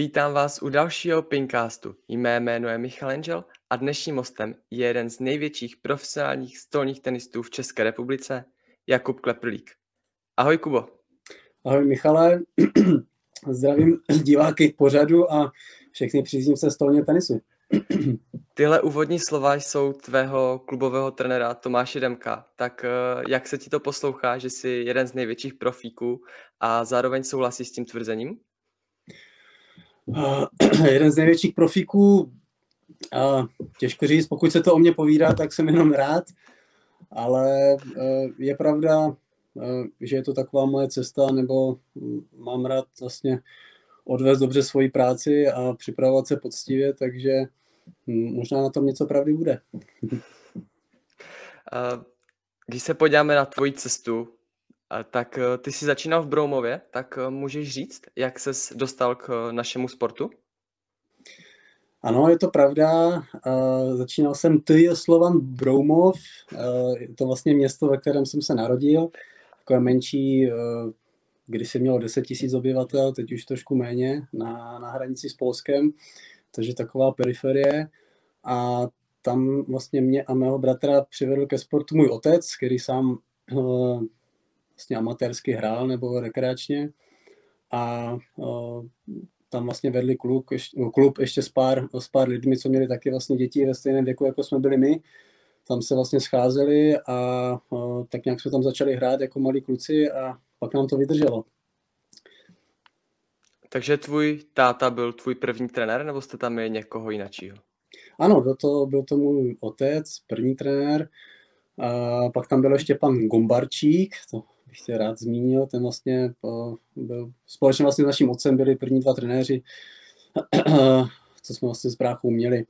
Vítám vás u dalšího Pincastu. Mé jméno je Michal Angel a dnešním hostem je jeden z největších profesionálních stolních tenistů v České republice, Jakub Kleprlík. Ahoj Kubo. Ahoj Michale, zdravím diváky pořadu a všechny příznivce stolního tenisu. Tyhle úvodní slova jsou tvého klubového trenéra Tomáše Demka. Tak eh, jak se ti to poslouchá, že jsi jeden z největších profíků a zároveň souhlasí s tím tvrzením? Uh, jeden z největších profíků, uh, těžko říct, pokud se to o mě povídá, tak jsem jenom rád, ale uh, je pravda, uh, že je to taková moje cesta, nebo mám rád vlastně odvést dobře svoji práci a připravovat se poctivě, takže hm, možná na tom něco pravdy bude. Když se podíváme na tvoji cestu, tak eh, ty jsi začínal v Broumově, tak eh, můžeš říct, jak ses dostal k eh, našemu sportu? Ano, je to pravda. Začínal jsem ty Slovan Broumov, je to vlastně město, ve kterém jsem se narodil, takové menší, když jsem měl 10 000 obyvatel, teď už trošku méně, na, na hranici s Polskem, takže taková periferie. A tam vlastně mě a mého bratra přivedl ke sportu můj otec, který sám vlastně amatérsky hrál nebo rekreačně a tam vlastně vedli klub, ještě, klub ještě s pár, s pár lidmi, co měli taky vlastně děti ve stejném věku, jako jsme byli my. Tam se vlastně scházeli a tak nějak jsme tam začali hrát jako malí kluci a pak nám to vydrželo. Takže tvůj táta byl tvůj první trenér, nebo jste tam měli někoho jiného? Ano, byl to, byl to můj otec, první trenér. A pak tam byl ještě pan Gombarčík, to bych tě rád zmínil, ten vlastně byl, společně vlastně s naším otcem byli první dva trenéři, co jsme vlastně s bráchou měli.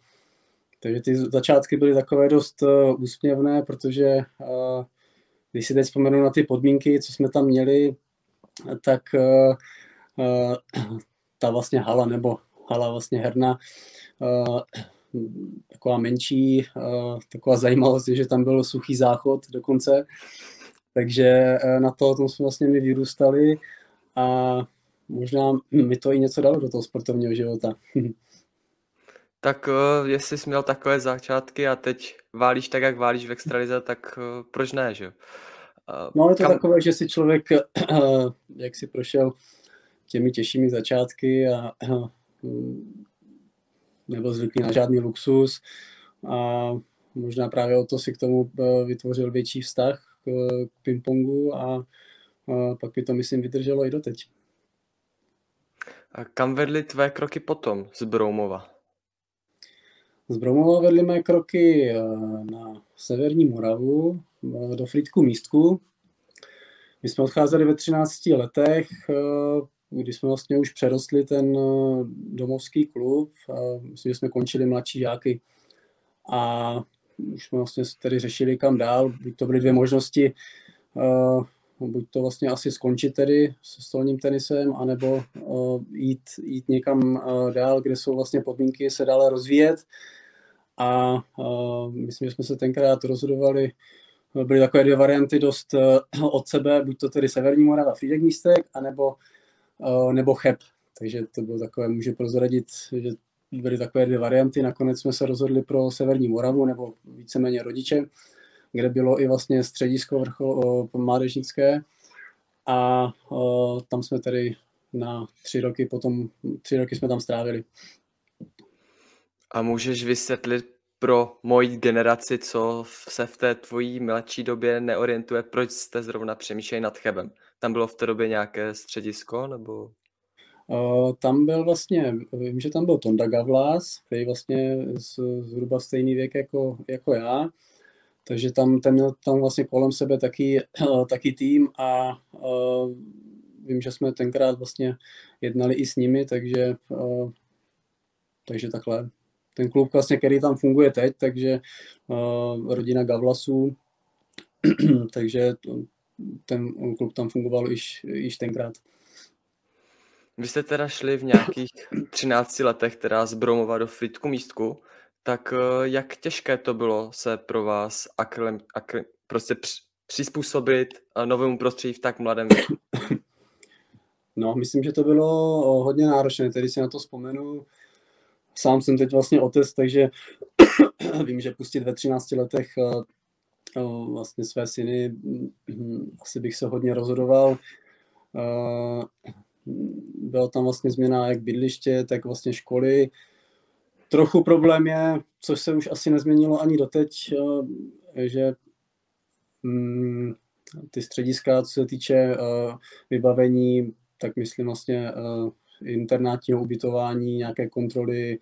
Takže ty začátky byly takové dost uh, úsměvné, protože uh, když si teď vzpomenu na ty podmínky, co jsme tam měli, tak ta vlastně hala nebo hala vlastně herna, taková menší, taková zajímavost je, že tam byl suchý záchod dokonce, takže eh, na to, tom jsme vlastně my vyrůstali a možná mi to i něco dalo do toho sportovního života. Tak uh, jestli jsi měl takové začátky a teď válíš tak, jak válíš v extralize, tak uh, proč ne, že jo? No je to kam... takové, že si člověk, jak si prošel těmi těžšími začátky a uh, nebyl zvyklý na žádný luxus a možná právě o to si k tomu vytvořil větší vztah k, k pingpongu a, a pak by to, myslím, vydrželo i doteď. A kam vedly tvé kroky potom z Broumova? Z Broumova vedly mé kroky eh, na severní Moravu, eh, do Frýdku místku. My jsme odcházeli ve 13 letech, eh, kdy jsme vlastně už přerostli ten domovský klub. Myslím, že jsme končili mladší žáky. A už jsme vlastně tedy řešili kam dál, buď to byly dvě možnosti, uh, buď to vlastně asi skončit tedy se stolním tenisem, anebo uh, jít, jít někam uh, dál, kde jsou vlastně podmínky se dále rozvíjet. A uh, myslím, že jsme se tenkrát rozhodovali, byly takové dvě varianty dost uh, od sebe, buď to tedy Severní Morava, Frídek místek, anebo, uh, nebo Cheb. Takže to bylo takové, může prozradit, že byly takové dvě varianty. Nakonec jsme se rozhodli pro Severní Moravu, nebo víceméně rodiče, kde bylo i vlastně středisko vrchol mládežnické. A o, tam jsme tedy na tři roky potom, tři roky jsme tam strávili. A můžeš vysvětlit pro moji generaci, co se v té tvojí mladší době neorientuje, proč jste zrovna přemýšleli nad Chebem? Tam bylo v té době nějaké středisko, nebo? Tam byl vlastně, vím, že tam byl Tonda Gavlas, který vlastně z, zhruba stejný věk jako, jako já, takže tam, ten měl tam vlastně kolem sebe taky, taky tým a vím, že jsme tenkrát vlastně jednali i s nimi, takže, takže takhle. Ten klub vlastně, který tam funguje teď, takže rodina Gavlasů, takže ten klub tam fungoval již, již tenkrát. Vy jste teda šli v nějakých 13 letech teda z Bromova do Fritku místku, tak eh, jak těžké to bylo se pro vás akrem, akrem, prostě přizpůsobit eh, novému prostředí v tak mladém věku? No, myslím, že to bylo hodně náročné, tedy si na to vzpomenu. Sám jsem teď vlastně otec, takže vím, že pustit ve 13 letech vlastně své syny, hm, asi bych se hodně rozhodoval. Byla tam vlastně změna jak bydliště, tak vlastně školy. Trochu problém je, což se už asi nezměnilo ani doteď, že hm, ty střediska, co se týče vybavení, tak myslím vlastně internátního ubytování, nějaké kontroly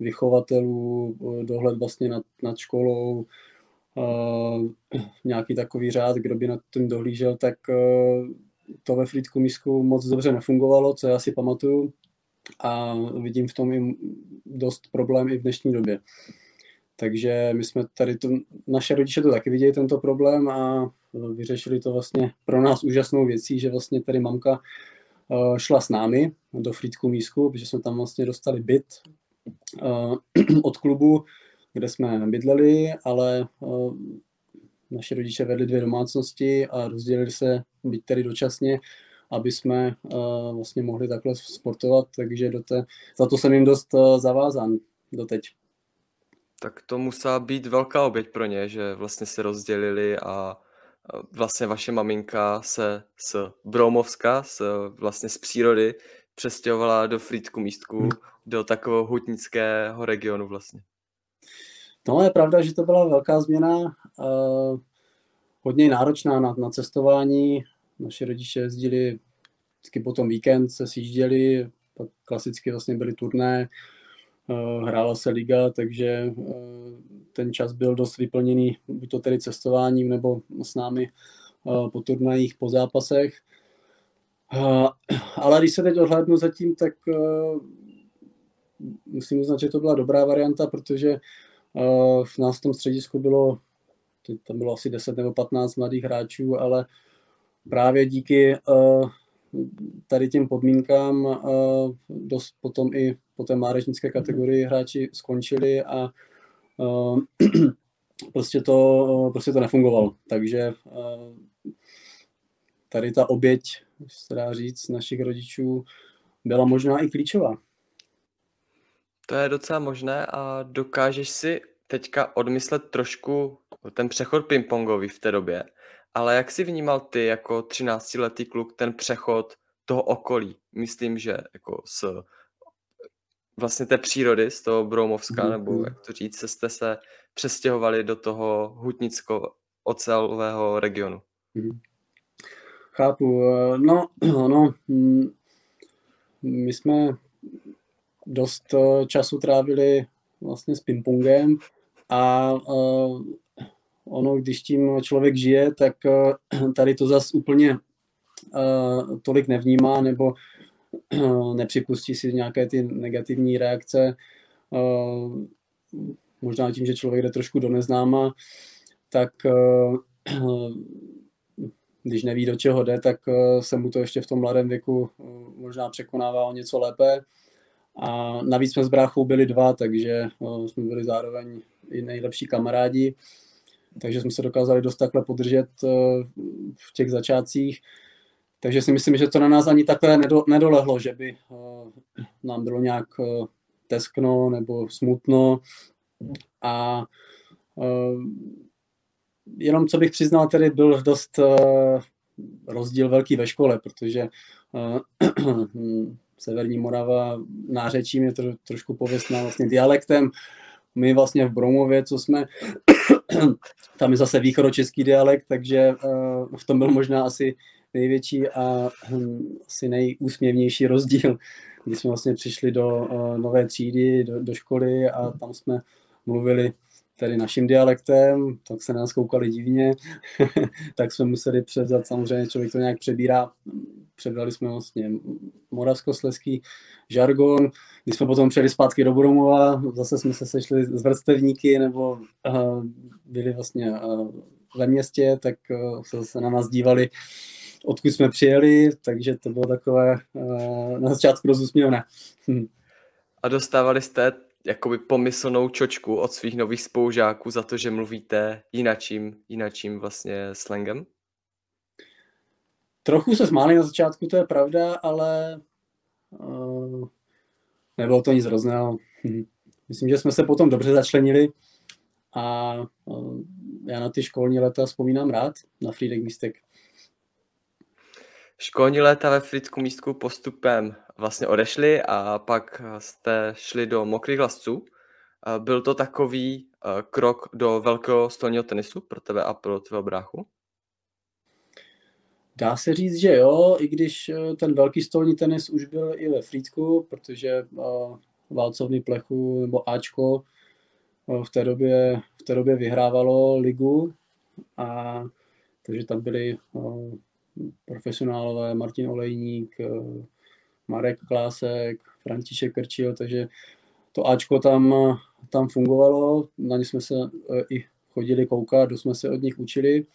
vychovatelů, dohled vlastně nad, nad školou, nějaký takový řád, kdo by nad tím dohlížel, tak to ve Frýdku Misku moc dobře nefungovalo, co já si pamatuju a vidím v tom i dost problém i v dnešní době. Takže my jsme tady, to, naše rodiče to taky vidějí, tento problém a vyřešili to vlastně pro nás úžasnou věcí, že vlastně tady mamka šla s námi do Frýdku Mísku, protože jsme tam vlastně dostali byt od klubu, kde jsme bydleli, ale naše rodiče vedli dvě domácnosti a rozdělili se, byť tedy dočasně, aby jsme uh, vlastně mohli takhle sportovat, takže do té, za to jsem jim dost uh, zavázán doteď. Tak to musela být velká oběť pro ně, že vlastně se rozdělili a vlastně vaše maminka se z Bromovska, z, vlastně z přírody, přestěhovala do Frýdku místku, hmm. do takového hutnického regionu vlastně. No je pravda, že to byla velká změna, uh, hodně náročná na, na cestování. Naše rodiče jezdili vždycky potom víkend, se sjížděli, pak klasicky vlastně byly turné, uh, hrála se liga, takže uh, ten čas byl dost vyplněný buď to tedy cestováním nebo s námi uh, po turnajích, po zápasech. Ale když se teď odhlédnu zatím, tak musím uznat, že to byla dobrá varianta, protože v nás v tom středisku bylo, tam bylo asi 10 nebo 15 mladých hráčů, ale právě díky tady těm podmínkám dost potom i po té mládežnické kategorii hráči skončili a prostě to, prostě to nefungovalo. Takže tady ta oběť, se dá říct, našich rodičů byla možná i klíčová. To je docela možné a dokážeš si teďka odmyslet trošku ten přechod pingpongový v té době, ale jak jsi vnímal ty jako 13-letý kluk ten přechod toho okolí? Myslím, že jako z vlastně té přírody, z toho Broumovska, mm-hmm. nebo jak to říct, jste se přestěhovali do toho hutnicko-ocelového regionu. Mm-hmm. Chápu. No, no, my jsme dost eh, času trávili vlastně s pingpongem a ono, když tím člověk žije, tak uh, tady to zas úplně uh, tolik nevnímá nebo uh, nepřipustí si nějaké ty negativní reakce. Možná tím, že člověk jde trošku do neznáma, tak když neví, do čeho jde, tak se mu to ještě v tom mladém věku možná překonává o něco lépe. A navíc jsme s bráchou byli dva, takže jsme byli zároveň i nejlepší kamarádi. Takže jsme se dokázali dost takhle podržet eh, v těch začátcích. Takže si myslím, že to na nás ani takhle nedolehlo, že by eh, nám bylo nějak eh, teskno nebo smutno. A jenom co bych přiznal, tedy byl dost rozdíl velký ve škole, protože Severní Morava nářečím je tro, trošku pověstná vlastně dialektem. My vlastně v Bromově, co jsme, tam je zase východočeský dialekt, takže uh, v tom byl možná asi největší a um, asi nejúsměvnější rozdíl, kdy jsme vlastně přišli do uh, nové třídy, do, do školy a tam jsme mluvili tedy naším dialektem, tak se na nás koukali divně, tak jsme museli převzat, samozřejmě člověk to nějak přebírá, přebrali jsme vlastně moravskosleský žargon, když jsme potom přijeli zpátky do Boromova, zase jsme se sešli s vrstevníky nebo uh, byli vlastně uh, ve městě, tak uh, se zase na nás dívali, odkud jsme přijeli, takže to bylo takové uh, na začátku rozusměvné. Hm. A dostávali jste jakoby pomyslnou čočku od svých nových spoužáků za to, že mluvíte jinačím, jinačím vlastně slangem? trochu se smáli na začátku, to je pravda, ale uh, nebylo to nic hrozného. Myslím, že jsme se potom dobře začlenili a uh, já na ty školní léta vzpomínám rád, na Frýdek místek. Školní léta ve Frýdku místku postupem vlastně odešli a pak jste šli do mokrých lasců. Byl to takový krok do velkého stolního tenisu pro tebe a pro tvého bráchu? Dá se říct, že jo, i když eh, ten velký stolní tenis už byl i ve Frýdku, protože válcovný plechu nebo Ačko v té době, v té době vyhrávalo ligu a takže tam byli uh, profesionálové Martin Olejník, uh, Marek Klásek, František Krčil, takže to Ačko tam, tam fungovalo, na ně jsme se uh, i chodili koukat, dost jsme se od nich učili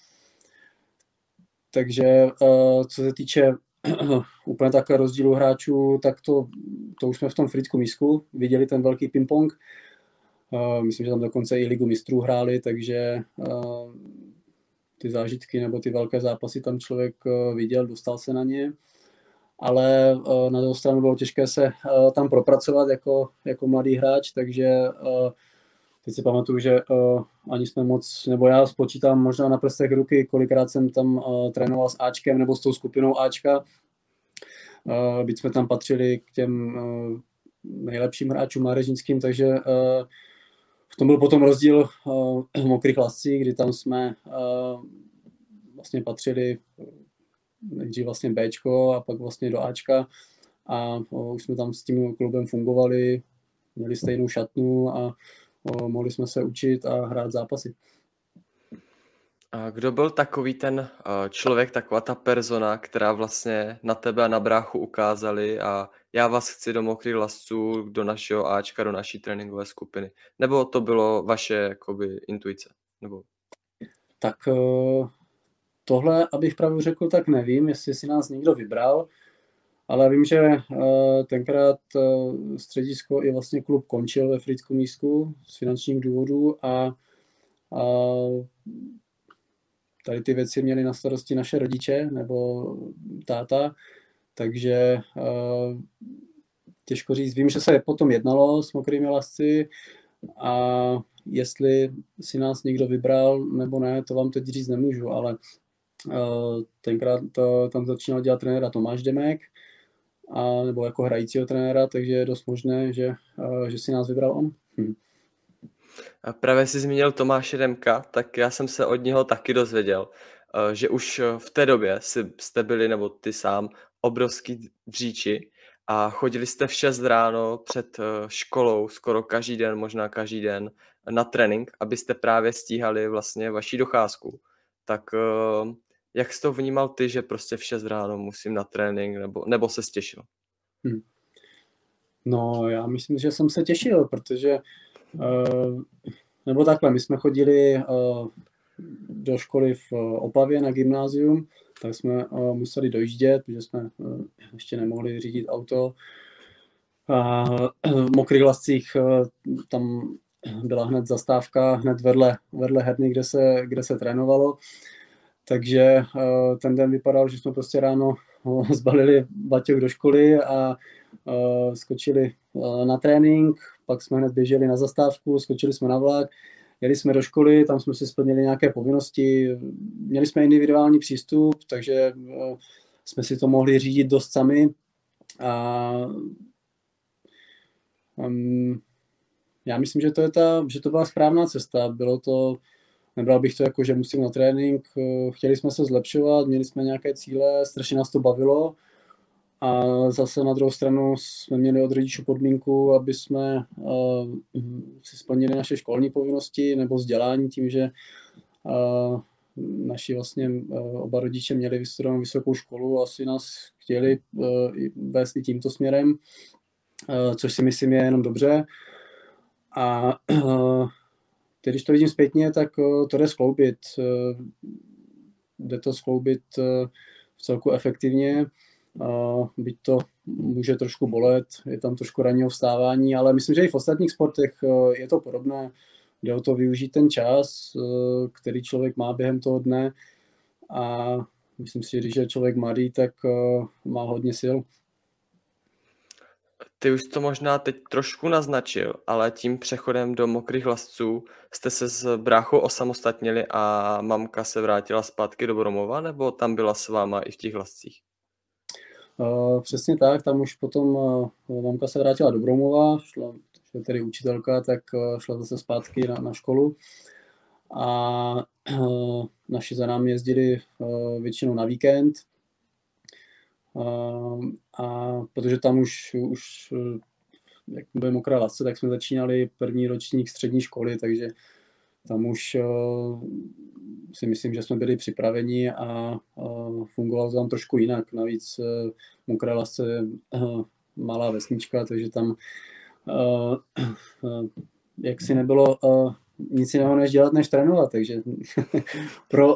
takže uh, co se týče úplně tak rozdílu hráčů, tak to, to už jsme v tom Fricku Misku viděli ten velký ping-pong. Myslím, že tam dokonce i ligu mistrů hráli, takže ty zážitky nebo ty velké zápasy tam člověk uh, viděl, dostal se na ně. Ale uh, na druhou stranu bylo těžké se uh, tam propracovat jako, jako mladý hráč, takže Teď si pamatuju, že ani jsme moc, nebo já spočítám možná na prstech ruky, kolikrát jsem tam trénoval s Ačkem nebo s tou skupinou Ačka. Byť jsme tam patřili k těm nejlepším hráčům mládežnickým, takže v tom byl potom rozdíl uh, v mokrých lascích, kdy tam jsme uh, vlastně patřili nejdřív vlastně Bčko a pak vlastně do Ačka a uh, už jsme tam s tím klubem fungovali, měli stejnou šatnu a mohli jsme se učit a hrát zápasy. A kdo byl takový ten člověk, taková ta persona, která vlastně na tebe a na bráchu ukázali a já vás chci do mokrých lasců, do našeho Ačka, do naší tréninkové skupiny? Nebo to bylo vaše jakoby, intuice? Nebo... Tak eh, tohle, abych pravdu řekl, tak nevím, jestli si nás někdo vybral ale vím, že uh, tenkrát uh, středisko i vlastně klub končil ve Frýdku místku z finančních důvodů a, a tady ty věci měly na starosti naše rodiče nebo táta, takže uh, těžko říct. Vím, že se potom jednalo s mokrými lasci a jestli si nás někdo vybral nebo ne, to vám teď říct nemůžu, ale uh, tenkrát to, tam začínal dělat trenéra Tomáš Demek, a, nebo jako hrajícího trenéra, takže je dost možné, že, že si nás vybral on. Hm. A právě jsi zmínil Tomáše Remka, tak já jsem se od něho taky dozvěděl, že už v té době jste byli, nebo ty sám, obrovský dříči a chodili jste v 6 ráno před školou skoro každý den, možná každý den na trénink, abyste právě stíhali vlastně vaši docházku. Tak jak jsi to vnímal ty, že prostě v 6 ráno musím na trénink, nebo, nebo se těšil? Hmm. No, já myslím, že jsem se těšil, protože, uh, nebo takhle, my jsme chodili uh, do školy v Opavě na gymnázium, tak jsme uh, museli dojíždět, protože jsme uh, ještě nemohli řídit auto. A v mokrých lascích tam byla hned zastávka, hned vedle, vedle herny, kde se, kde se trénovalo. Takže eh, ten den vypadal, že jsme prostě ráno eh, zbalili baťok do školy a eh, skočili na trénink, pak jsme hned běželi na zastávku, skočili jsme na vlak, jeli jsme do školy, tam jsme si splnili nějaké povinnosti, měli jsme individuální přístup, takže jsme si to mohli řídit dost sami a um, já myslím, že to, je ta, že to byla správná cesta. Bylo to, nebral bych to jako, že musím na trénink, eh, chtěli jsme se zlepšovat, měli jsme nějaké cíle, strašně nás to bavilo a zase na druhou stranu jsme měli od rodičů podmínku, aby jsme uh, si splnili naše školní povinnosti nebo vzdělání tím, že uh, naši vlastně uh, oba rodiče měli vystudovanou vysokou školu a asi nás chtěli uh, vést i tímto směrem, uh, což si myslím je jenom dobře. A uh, Teď, když to vidím zpětně, tak eh, to jde skloubit. Eh, jde to skloubit eh, v celku efektivně. Byť to může trošku bolet, je tam trošku ranního vstávání, ale myslím, že i v ostatních sportech je to podobné. Jde o to využít ten čas, který člověk má během toho dne a myslím si, že když je člověk mladý, tak uh, má hodně sil. Ty už to možná teď trošku naznačil, ale tím přechodem do mokrých lasců jste se s bráchou osamostatnili a mamka se vrátila zpátky do Bromova, nebo tam byla s váma i v těch lascích? Přesně tak, tam už potom mamka se vrátila do Bromova, šla, šla tedy učitelka, tak šla zase zpátky na, na školu. A naši za námi jezdili většinou na víkend, a protože tam už, už jak byly mokré lasce, tak jsme začínali první ročník střední školy, takže tam už si myslím, že jsme byli připraveni a fungovalo to tam trošku jinak. Navíc mokré lasce je malá vesnička, takže tam jak si nebylo nic jiného než dělat, než trénovat, takže pro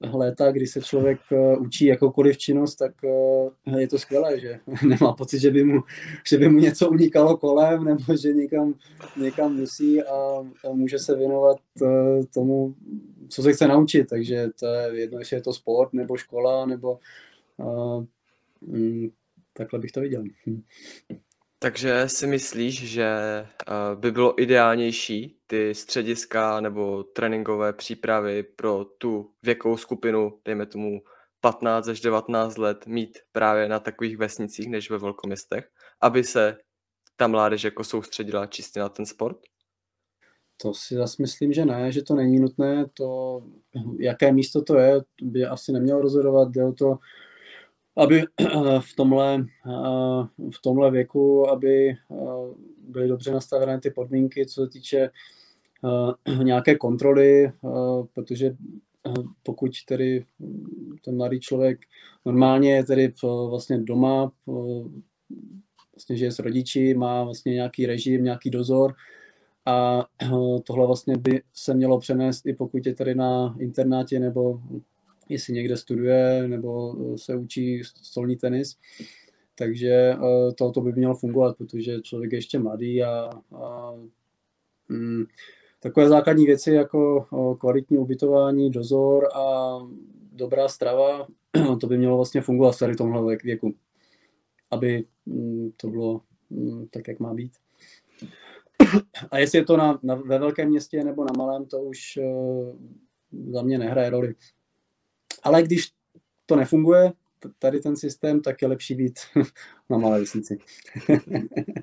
léta, kdy se člověk eh, učí jakoukoliv činnost, tak eh, je to skvělé, že nemá pocit, že by mu, že by mu něco unikalo kolem, nebo že někam, někam musí a, může se věnovat eh, tomu, co se chce naučit, takže to je jedno, jestli je to sport, nebo škola, nebo uh, takhle bych to viděl. Takže si myslíš, že uh, by bylo ideálnější ty střediska nebo tréninkové přípravy pro tu věkovou skupinu, dejme tomu 15 až 19 let, mít právě na takových vesnicích než ve velkoměstech, aby se ta mládež jako soustředila čistě na ten sport? To si zase myslím, že ne, že to není nutné. To, jaké místo to je, by asi nemělo rozhodovat. Jde o to, aby v tomhle, v tomhle věku, aby byly dobře nastavené ty podmínky, co se týče nějaké kontroly, protože pokud tedy ten mladý člověk normálně je tedy vlastně doma, vlastně žije s rodiči, má vlastně nějaký režim, nějaký dozor a tohle vlastně by se mělo přenést i pokud je tady na internátě nebo jestli někde studuje nebo eh, se učí stolní tenis. Takže eh, to, by mělo fungovat, protože člověk je ještě mladý a, a mm, takové základní věci jako eh, kvalitní ubytování, dozor a dobrá strava, to by mělo vlastně fungovat v tady tomhle věku, aby mm, to bylo mm, tak, jak má být. A jestli je to na, na, ve velkém městě nebo na malém, to už za mě nehraje roli. Ale když to nefunguje, tady ten systém, tak je lepší být na malé vesnici.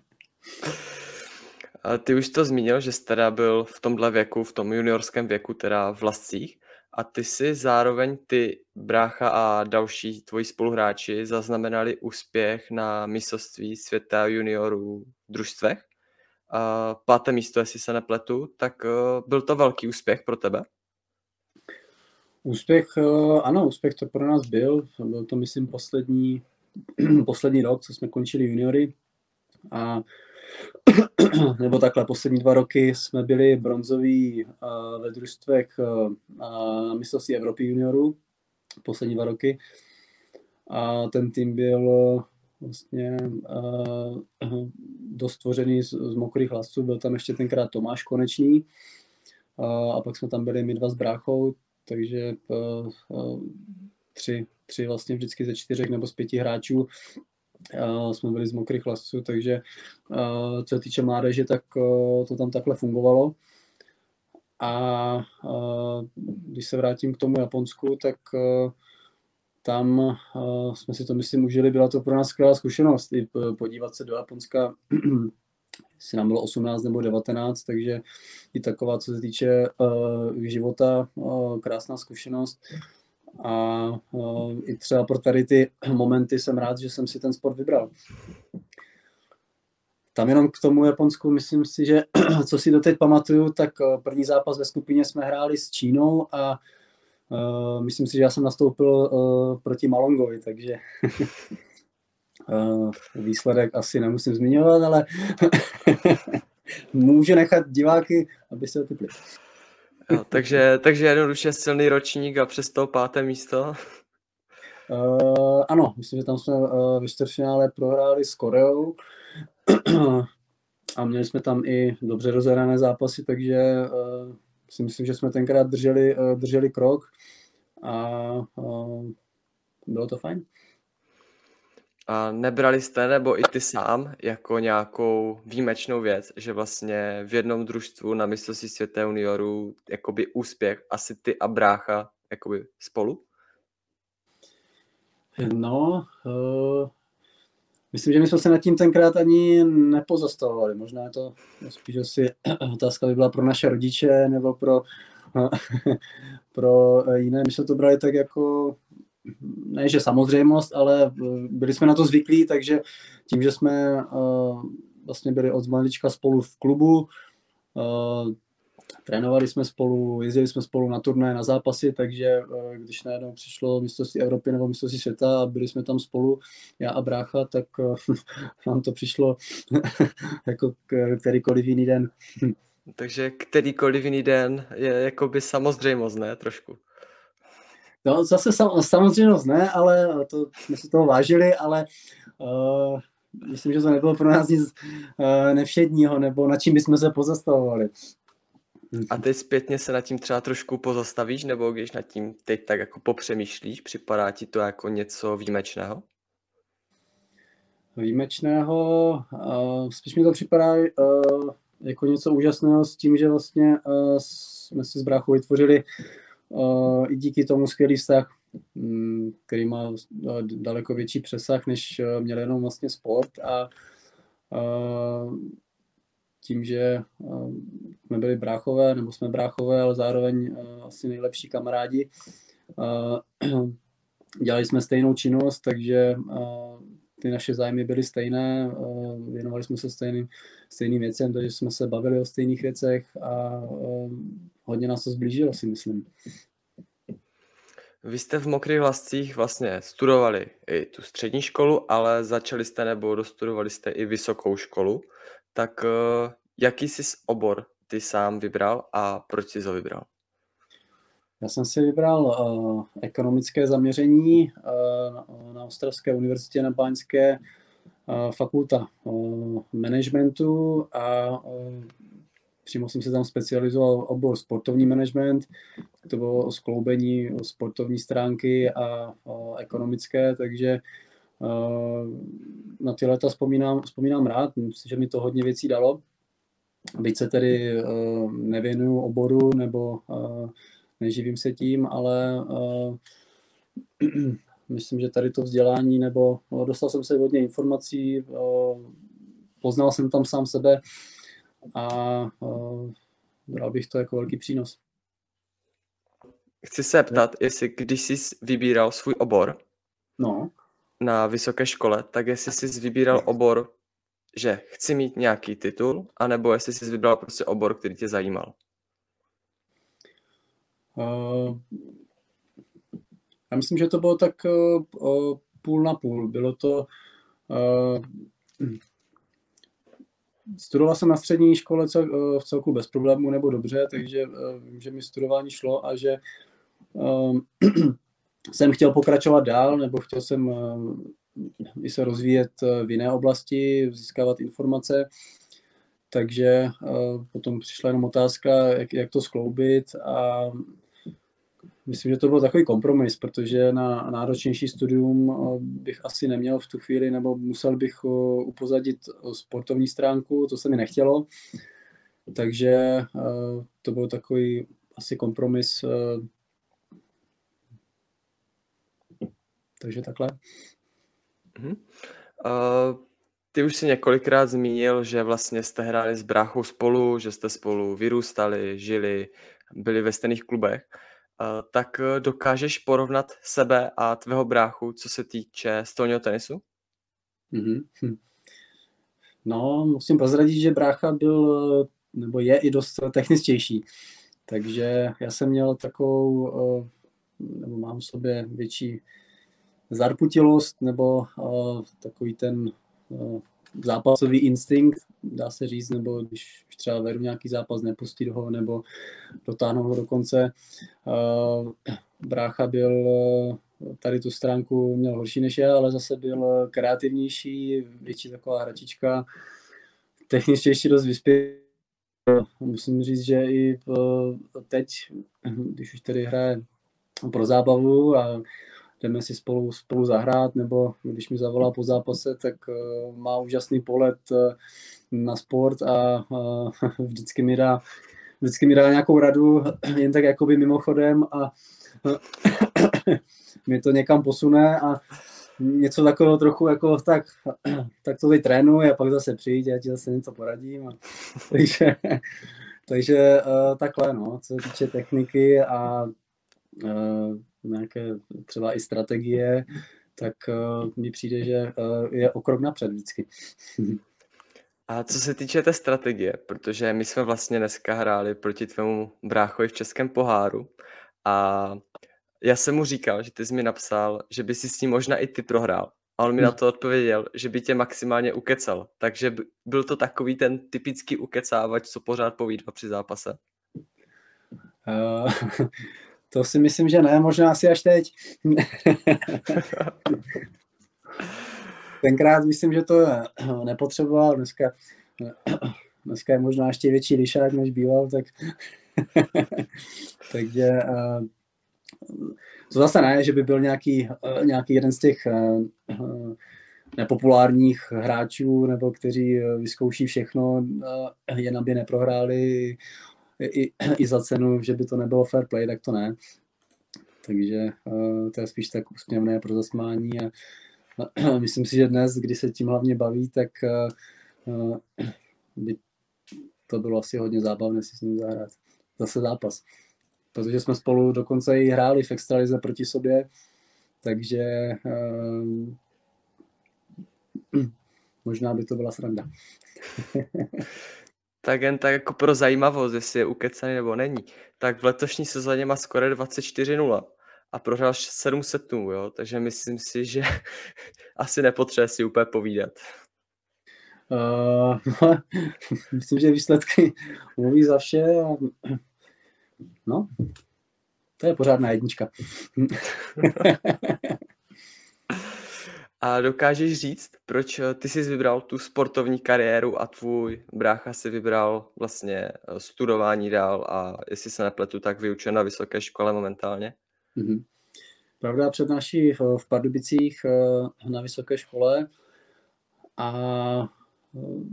A ty už to zmínil, že jsi teda byl v tomhle věku, v tom juniorském věku, teda v Lascích. A ty si zároveň ty brácha a další tvoji spoluhráči zaznamenali úspěch na mistrovství světa juniorů v družstvech. A páté místo, jestli se nepletu, tak eh, byl to velký úspěch pro tebe? Úspěch, eh, ano, úspěch to pro nás byl. Byl to, myslím, poslední, poslední rok, co jsme končili juniory. A nebo takhle, poslední dva roky jsme byli bronzoví eh, ve družstvech eh, na mistrovství Evropy juniorů. Poslední dva roky. A ten tým byl vlastně dost tvořený z, z mokrých hlasů. Byl tam ještě tenkrát Tomáš Konečný. A pak jsme tam byli my dva s bráchou, takže uh, uh, tři, tři vlastně vždycky ze čtyřech nebo z pěti hráčů uh, jsme byli z mokrých lasců, takže co se týče mládeže, tak to tam takhle fungovalo. A když se vrátím k tomu Japonsku, tak tam jsme si to, myslím, užili. Byla to pro nás skvělá zkušenost i podívat se do Japonska jestli nám bylo 18 nebo 19, takže i taková, co se týče uh, života, uh, krásná zkušenost. A uh, i třeba pro tady ty momenty jsem rád, že jsem si ten sport vybral. Tam jenom k tomu Japonsku, myslím si, že co si doteď pamatuju, tak první zápas ve skupině jsme hráli s Čínou a uh, myslím si, že já jsem nastoupil uh, proti Malongovi, takže výsledek asi nemusím zmiňovat, ale může nechat diváky, aby se otypli. Jo, takže, takže jednoduše silný ročník a přes to páté místo. Uh, ano, myslím, že tam jsme uh, v čtvrtfinále prohráli s Koreou a měli jsme tam i dobře rozhrané zápasy, takže uh, si myslím, že jsme tenkrát drželi, drželi krok a bylo to fajn. A nebrali jste, nebo i ty sám, jako nějakou výjimečnou věc, že vlastně v jednom družstvu na mistrovství světa juniorů jakoby úspěch, asi ty a brácha jakoby spolu? No, uh, myslím, že my jsme se nad tím tenkrát ani nepozastavovali. Možná je to spíš asi otázka by byla pro naše rodiče nebo pro, pro jiné. My jsme to brali tak jako ne, že samozřejmost, ale byli jsme na to zvyklí, takže tím, že jsme uh, vlastně byli od malička spolu v klubu, uh, trénovali jsme spolu, jezdili jsme spolu na turné, na zápasy, takže když najednou přišlo mistrovství Evropy nebo mistrovství světa a byli jsme tam spolu, já a brácha, tak nám to přišlo jako kterýkoliv jiný den. Takže kterýkoliv jiný den je jakoby samozřejmost, ne? Trošku. No zase sam, samozřejmě ne, ale to jsme si toho vážili, ale uh, myslím, že to nebylo pro nás nic uh, nevšedního, nebo na čím bychom se pozastavovali. A ty zpětně se nad tím třeba trošku pozastavíš, nebo když nad tím teď tak jako popřemýšlíš, připadá ti to jako něco výjimečného? Výjimečného, uh, spíš mi to připadá uh, jako něco úžasného s tím, že vlastně uh, jsme si s bráchou vytvořili i díky tomu skvělý vztah, mm, který má daleko větší přesah, než měl jenom vlastně sport a tím, že jsme byli bráchové, nebo jsme bráchové, ale zároveň asi nejlepší kamarádi, dělali jsme stejnou činnost, takže ty naše zájmy byly stejné, věnovali jsme se stejným, stejným věcem, takže jsme se bavili o stejných věcech a hodně nás to zblížilo, si myslím. Vy jste v Mokrých Lascích vlastně studovali i tu střední školu, ale začali jste nebo dostudovali jste i vysokou školu. Tak eh, jaký jsi obor ty sám vybral a proč jsi ho vybral? Já jsem si vybral uh, ekonomické zaměření uh, na Ostravské univerzitě na Báňské, uh, fakulta uh, managementu a uh, přímo jsem se tam specializoval obor sportovní management, to bylo skloubení sportovní stránky a, a ekonomické, takže na ty léta vzpomínám, vzpomínám rád, myslím, že mi to hodně věcí dalo. Byť se tedy nevěnuju oboru nebo neživím se tím, ale myslím, že tady to vzdělání, nebo no, dostal jsem se hodně informací, poznal jsem tam sám sebe, a bral bych to jako velký přínos. Chci se ptat, jestli když jsi vybíral svůj obor no. na vysoké škole, tak jestli jsi vybíral obor, že chci mít nějaký titul, anebo jestli jsi vybral prostě obor, který tě zajímal? Uh, já myslím, že to bylo tak uh, půl na půl. Bylo to uh, Studoval jsem na střední škole cel, eh, v celku bez problémů nebo dobře, takže eh, vím, že mi studování šlo a že um, jsem chtěl pokračovat dál, nebo chtěl jsem uh, i se rozvíjet v jiné oblasti, získávat informace. Takže uh, potom přišla jenom otázka, jak, jak to skloubit a Myslím, že to byl takový kompromis, protože na náročnější studium eh, bych asi neměl v tu chvíli, nebo musel bych eh, upozadit sportovní stránku, to se mi nechtělo. Takže eh, to byl takový asi kompromis. Takže takhle. Uh-huh. Uh, ty už si několikrát zmínil, že vlastně jste hráli s bráchou spolu, že jste spolu vyrůstali, žili, byli ve stejných klubech. Eh, tak eh, dokážeš porovnat sebe a tvého bráchu, co se týče stolního tenisu? Mm-hmm. No, musím prozradit, že brácha byl, nebo je i dost techničtější. Takže já jsem měl takovou, eh, nebo mám v sobě větší zarputilost, nebo takový ten zápasový instinkt, dá se říct, nebo když třeba vedu nějaký zápas, nepustit ho, nebo dotáhnout ho do konce. Uh, brácha byl tady tu stránku měl horší než já, ale zase byl kreativnější, větší taková hračička, techničtější dost vyspělý musím říct, že i teď, když už tady hraje pro zábavu a jdeme si spolu, spolu zahrát, nebo když mi zavolá po zápase, tak má úžasný pohled na sport a vždycky mi dá, vždycky mi dá nějakou radu, jen tak jakoby mimochodem a mě to někam posune a něco takového trochu jako tak, tak to teď trénuji a pak zase přijít, já ti zase něco poradím. A, takže takže takhle, no, co se týče techniky a nějaké třeba i strategie, tak uh, mi přijde, že uh, je o krok napřed vždycky. A co se týče té strategie, protože my jsme vlastně dneska hráli proti tvému bráchovi v Českém poháru a já jsem mu říkal, že ty jsi mi napsal, že by si s ním možná i ty prohrál. A on mi na to odpověděl, že by tě maximálně ukecal. Takže byl to takový ten typický ukecávač, co pořád povídá při zápase. Uh, to si myslím, že ne, možná asi až teď. Tenkrát myslím, že to nepotřeboval, dneska, dneska je možná ještě větší lišák, než býval, tak takže to zase ne, že by byl nějaký, nějaký jeden z těch nepopulárních hráčů, nebo kteří vyzkouší všechno, jen aby neprohráli i, i za cenu, že by to nebylo fair play, tak to ne. Takže to je spíš tak úsměvné pro zasmání a myslím si, že dnes, kdy se tím hlavně baví, tak by to bylo asi hodně zábavné si s ním zahrát. Zase zápas. Protože jsme spolu dokonce i hráli v extralize proti sobě, takže možná by to byla sranda. tak jen tak jako pro zajímavost, jestli je ukecaný nebo není, tak v letošní sezóně má skoro 24-0 a prohrál 7 setů, jo? takže myslím si, že asi nepotřebuje si úplně povídat. Uh, myslím, že výsledky mluví za vše. A, no, to je pořádná jednička. A dokážeš říct, proč ty jsi vybral tu sportovní kariéru a tvůj brácha si vybral vlastně studování dál a jestli se nepletu, tak vyučen na vysoké škole momentálně? Mm-hmm. Pravda, přednáší v, v Pardubicích eh, na vysoké škole a eh,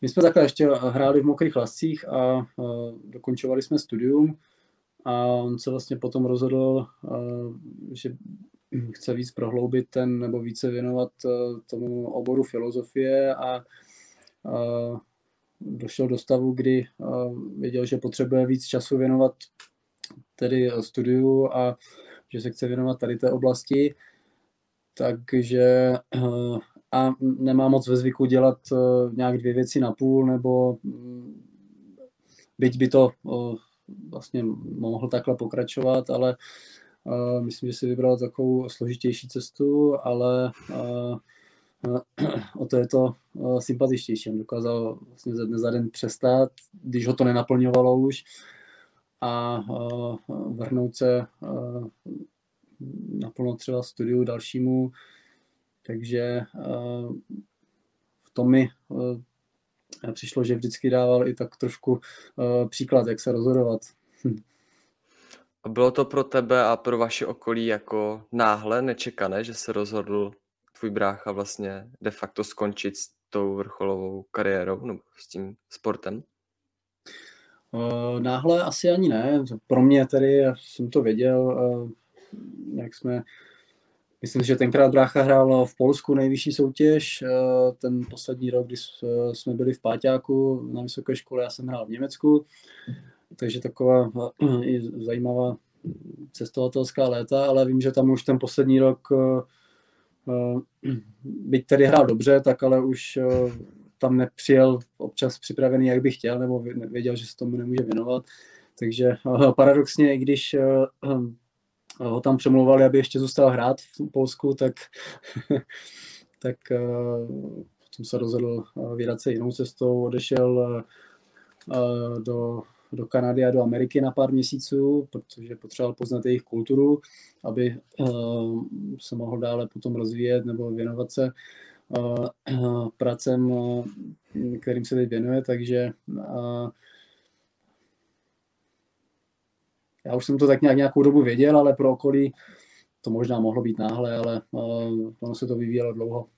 my jsme takhle ještě hráli v Mokrých lascích a eh, dokončovali jsme studium a on se vlastně potom rozhodl, že chce víc prohloubit ten nebo více věnovat tomu oboru filozofie a došel do stavu, kdy věděl, že potřebuje víc času věnovat tedy studiu a že se chce věnovat tady té oblasti, takže eh, a nemá moc ve zvyku dělat eh, nějak dvě věci na půl, nebo mm, byť by to eh, vlastně mohl takhle pokračovat, ale myslím, že si vybral takovou složitější cestu, ale o to je to sympatičtější. On dokázal vlastně ze dne za den přestat, když ho to nenaplňovalo už, a vrhnout se naplno třeba studiu dalšímu. Takže v tom mi přišlo, že vždycky dával i tak trošku příklad, jak se rozhodovat. Bylo to pro tebe a pro vaše okolí jako náhle, nečekané, že se rozhodl tvůj brácha vlastně de facto skončit s tou vrcholovou kariérou nebo s tím sportem? Uh, náhle asi ani ne. Pro mě tedy, já jsem to věděl, uh, jak jsme, myslím, že tenkrát brácha hrál v Polsku nejvyšší soutěž, uh, ten poslední rok, kdy jsme byli v Páťáku na vysoké škole, já jsem hrál v Německu, takže taková i zajímavá cestovatelská léta, ale vím, že tam už ten poslední rok, byť tedy hrál dobře, tak ale už tam nepřijel občas připravený, jak bych chtěl, nebo věděl, že se tomu nemůže věnovat. Takže eh, paradoxně, i když eh, eh, ho tam přemlouvali, aby ještě zůstal hrát v Polsku, tak, tak potom se rozhodl vydat se jinou cestou, odešel do, do Kanady a do Ameriky na pár měsíců, protože potřeboval poznat jejich kulturu, aby se mohl dále potom rozvíjet nebo věnovat se pracem, kterým se teď věnuje, takže já už jsem to tak nějak nějakou dobu věděl, ale pro okolí to možná mohlo být náhle, ale ono se to vyvíjelo dlouho.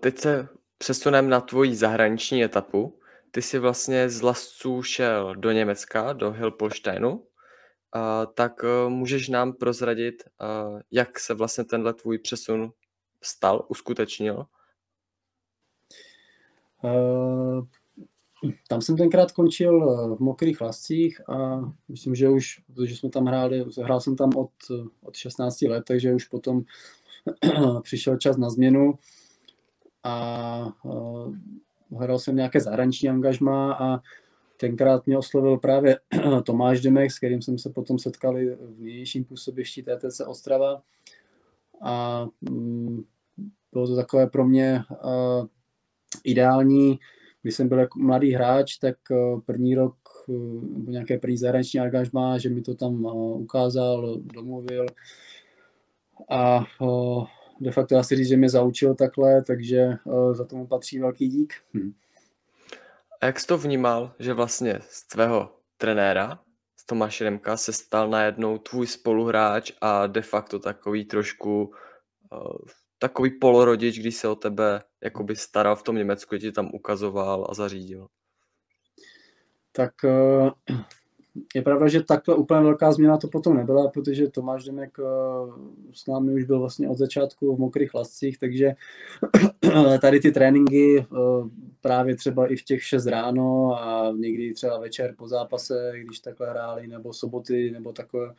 Teď se přesuneme na tvoji zahraniční etapu. Ty jsi vlastně z Lasců šel do Německa, do Hilpolsteinu. tak e, můžeš nám prozradit, jak se vlastně tenhle tvůj přesun stal, uskutečnil? Uh, tam jsem tenkrát končil v Mokrých Lascích a myslím, že už, protože jsme tam hráli, hrál jsem tam od, od 16 let, takže už potom přišel čas na změnu a uh, hledal jsem nějaké zahraniční angažma a tenkrát mě oslovil právě Tomáš Demek, s kterým jsem se potom setkali v nynějším působišti TTC Ostrava. A um, bylo to takové pro mě uh, ideální, když jsem byl jako mladý hráč, tak uh, první rok nebo nějaké první zahraniční angažma, že mi to tam ukázal, domluvil. A de facto já si říct, že mě zaučil takhle, takže uh, za tomu patří velký dík. Hm. A jak jsi to vnímal, že vlastně z tvého trenéra, z Tomáše Remka, se stal najednou tvůj spoluhráč a de facto takový trošku uh, takový polorodič, když se o tebe jakoby staral v tom Německu, ti tam ukazoval a zařídil? Tak uh, je pravda, že takhle úplně velká změna to potom nebyla, protože Tomáš Demek eh, s námi už byl vlastně od začátku v mokrých lascích, takže tady ty tréninky eh, právě třeba i v těch 6 ráno a někdy třeba večer po zápase, když takhle hráli, nebo soboty, nebo takové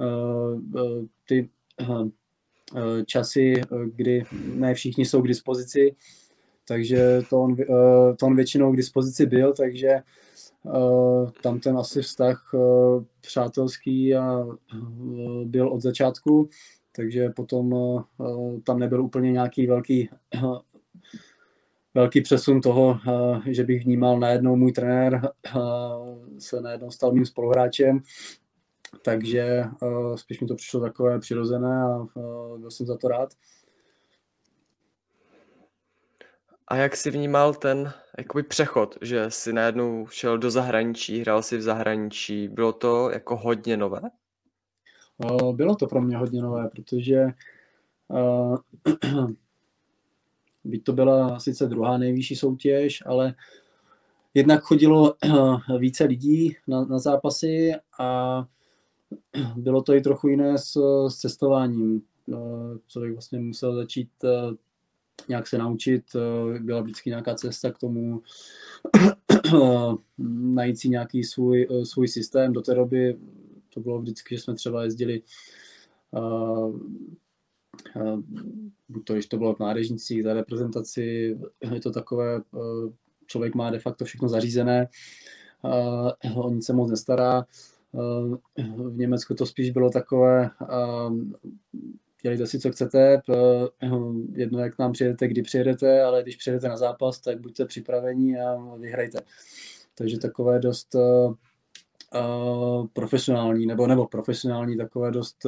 eh, ty časy, kdy ne všichni jsou k dispozici, takže to on, to on většinou k dispozici byl, takže tam ten asi vztah eh, přátelský a eh, byl od začátku, takže potom tam nebyl úplně nějaký velký velký přesun toho, že bych vnímal najednou můj trenér se najednou stal mým spoluhráčem, takže spíš mi to přišlo takové přirozené a byl jsem za to rád. A jak jsi vnímal ten jakoby přechod, že jsi najednou šel do zahraničí, hrál si v zahraničí, bylo to jako hodně nové? Bylo to pro mě hodně nové, protože uh, byť to byla sice druhá nejvyšší soutěž, ale jednak chodilo uh, více lidí na, na zápasy a bylo to i trochu jiné s, s cestováním. Uh, člověk vlastně musel začít nějak se naučit, eh, byla vždycky nějaká cesta k tomu, najít si nějaký svůj, eh, svůj systém. Do té doby to bylo vždycky, že jsme třeba jezdili buď to, když to bylo v nádežnicích za reprezentaci, je to takové, člověk má de facto všechno zařízené, o nic se moc nestará. V Německu to spíš bylo takové, dělejte si, co chcete, jedno, jak nám přijedete, kdy přijedete, ale když přijedete na zápas, tak buďte připraveni a vyhrajte. Takže takové dost uh, profesionální, nebo, nebo profesionální, takové dost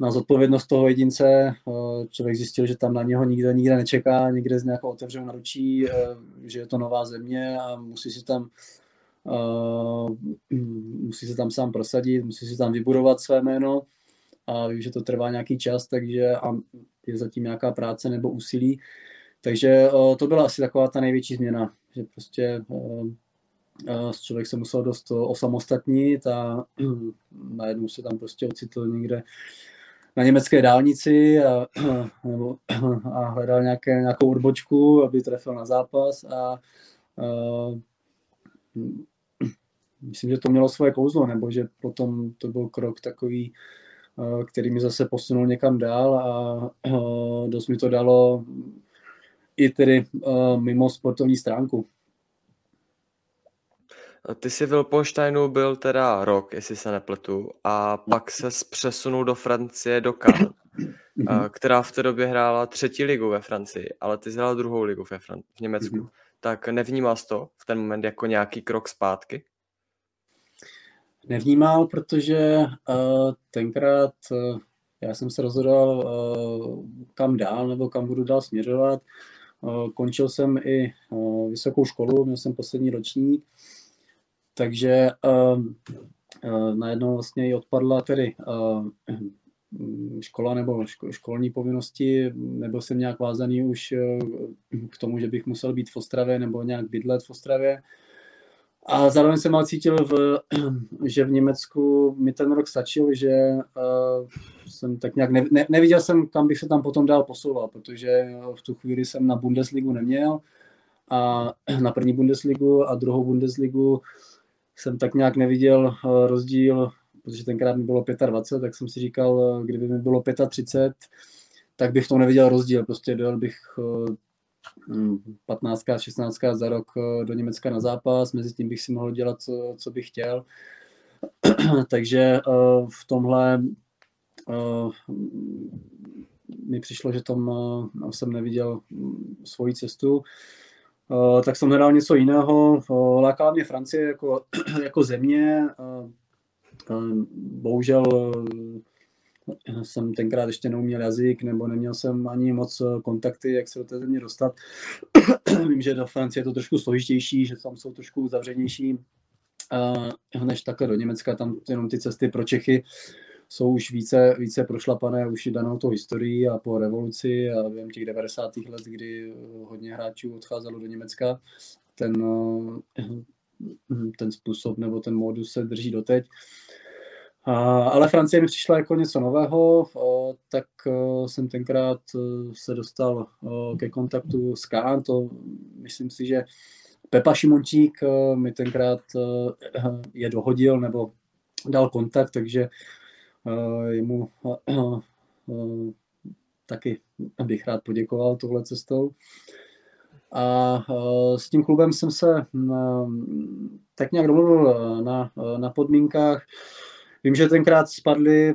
na zodpovědnost toho jedince. Člověk zjistil, že tam na něho nikde, nikde nečeká, někde z nějakou otevřenou naručí, že je to nová země a musí si tam uh, musí se tam sám prosadit, musí si tam vybudovat své jméno a vím, že to trvá nějaký čas, takže a je zatím nějaká práce nebo úsilí. Takže to byla asi taková ta největší změna, že prostě člověk se musel dost osamostatnit a najednou se tam prostě ocitl někde na německé dálnici a, nebo, a hledal nějaké, nějakou odbočku, aby trefil na zápas a, a myslím, že to mělo svoje kouzlo, nebo že potom to byl krok takový Eh, který mi zase posunul někam dál a eh, dost mi to dalo i tedy eh, mimo sportovní stránku. Ty jsi v Wilponsteinu byl teda rok, jestli se nepletu, a pak se přesunul do Francie, do Cannes, která v té době hrála třetí ligu ve Francii, ale ty hrál druhou ligu ve Fran- v Německu. Mm-hmm. Tak nevnímal jsi to v ten moment jako nějaký krok zpátky? Nevnímal, protože uh, tenkrát uh, já jsem se rozhodoval, kam dál nebo kam budu dál směřovat. Končil jsem i vysokou školu, měl jsem poslední ročník, takže najednou vlastně i odpadla tedy škola nebo školní povinnosti, nebyl jsem nějak vázaný už k tomu, že bych musel být v Ostravě nebo nějak bydlet v Ostravě. A zároveň jsem ale cítil, v, že v Německu mi ten rok stačil, že uh, jsem tak nějak ne, ne, neviděl jsem, kam bych se tam potom dál posouval, protože v tu chvíli jsem na Bundesligu neměl a na první Bundesligu a druhou Bundesligu jsem tak nějak neviděl uh, rozdíl, protože tenkrát mi bylo 25, tak jsem si říkal, uh, kdyby mi bylo 35, tak bych to neviděl rozdíl, prostě dojel bych 15, 16 za rok eh, do Německa na zápas, mezi tím bych si mohl dělat, co, co bych chtěl. Takže eh, v tomhle eh, mi přišlo, že tam jsem neviděl mm, svoji cestu. Tak jsem hledal něco jiného. Lákala mě Francie jako, jako země. Bohužel jsem tenkrát ještě neuměl jazyk, nebo neměl jsem ani moc eh, kontakty, jak se do té země dostat. Vím, že do Francie je to trošku složitější, že tam jsou trošku zavřenější uh, než takhle do Německa, tam jenom ty cesty pro Čechy jsou už více, více prošlapané už danou tou historií a po revoluci a během těch 90. let, kdy hodně hráčů odcházelo do Německa, ten, eh, ten způsob nebo ten modus se drží doteď. Ale Francie mi přišla jako něco nového, tak jsem tenkrát e, se dostal ke kontaktu s Kán, to myslím si, že Pepa Šimončík e, mi tenkrát e, je dohodil nebo dal kontakt, takže jemu taky bych rád poděkoval tohle cestou. A s tím klubem jsem se tak nějak domluvil na, na podmínkách, Vím, že tenkrát spadli eh,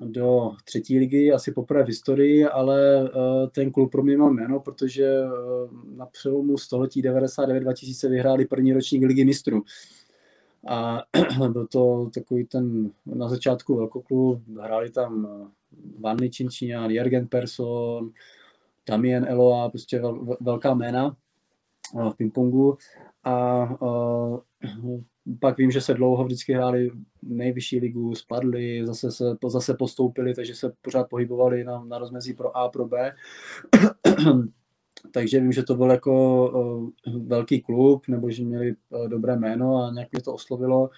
do třetí ligy, asi poprvé v historii, ale eh, ten klub pro mě měl jméno, protože eh, na přelomu století 99-2000 vyhráli první ročník ligy mistrů. A byl to takový ten na začátku velkoklub, hráli tam Vanny Činčiňán, Jürgen Persson, Damien Eloa, prostě velká jména v pingpongu. A pak vím, že se dlouho vždycky hráli nejvyšší ligu, spadli, zase, se, zase postoupili, takže se pořád pohybovali na, na rozmezí pro A, pro B. takže vím, že to byl jako uh, velký klub, nebo že měli uh, dobré jméno a nějak mě to oslovilo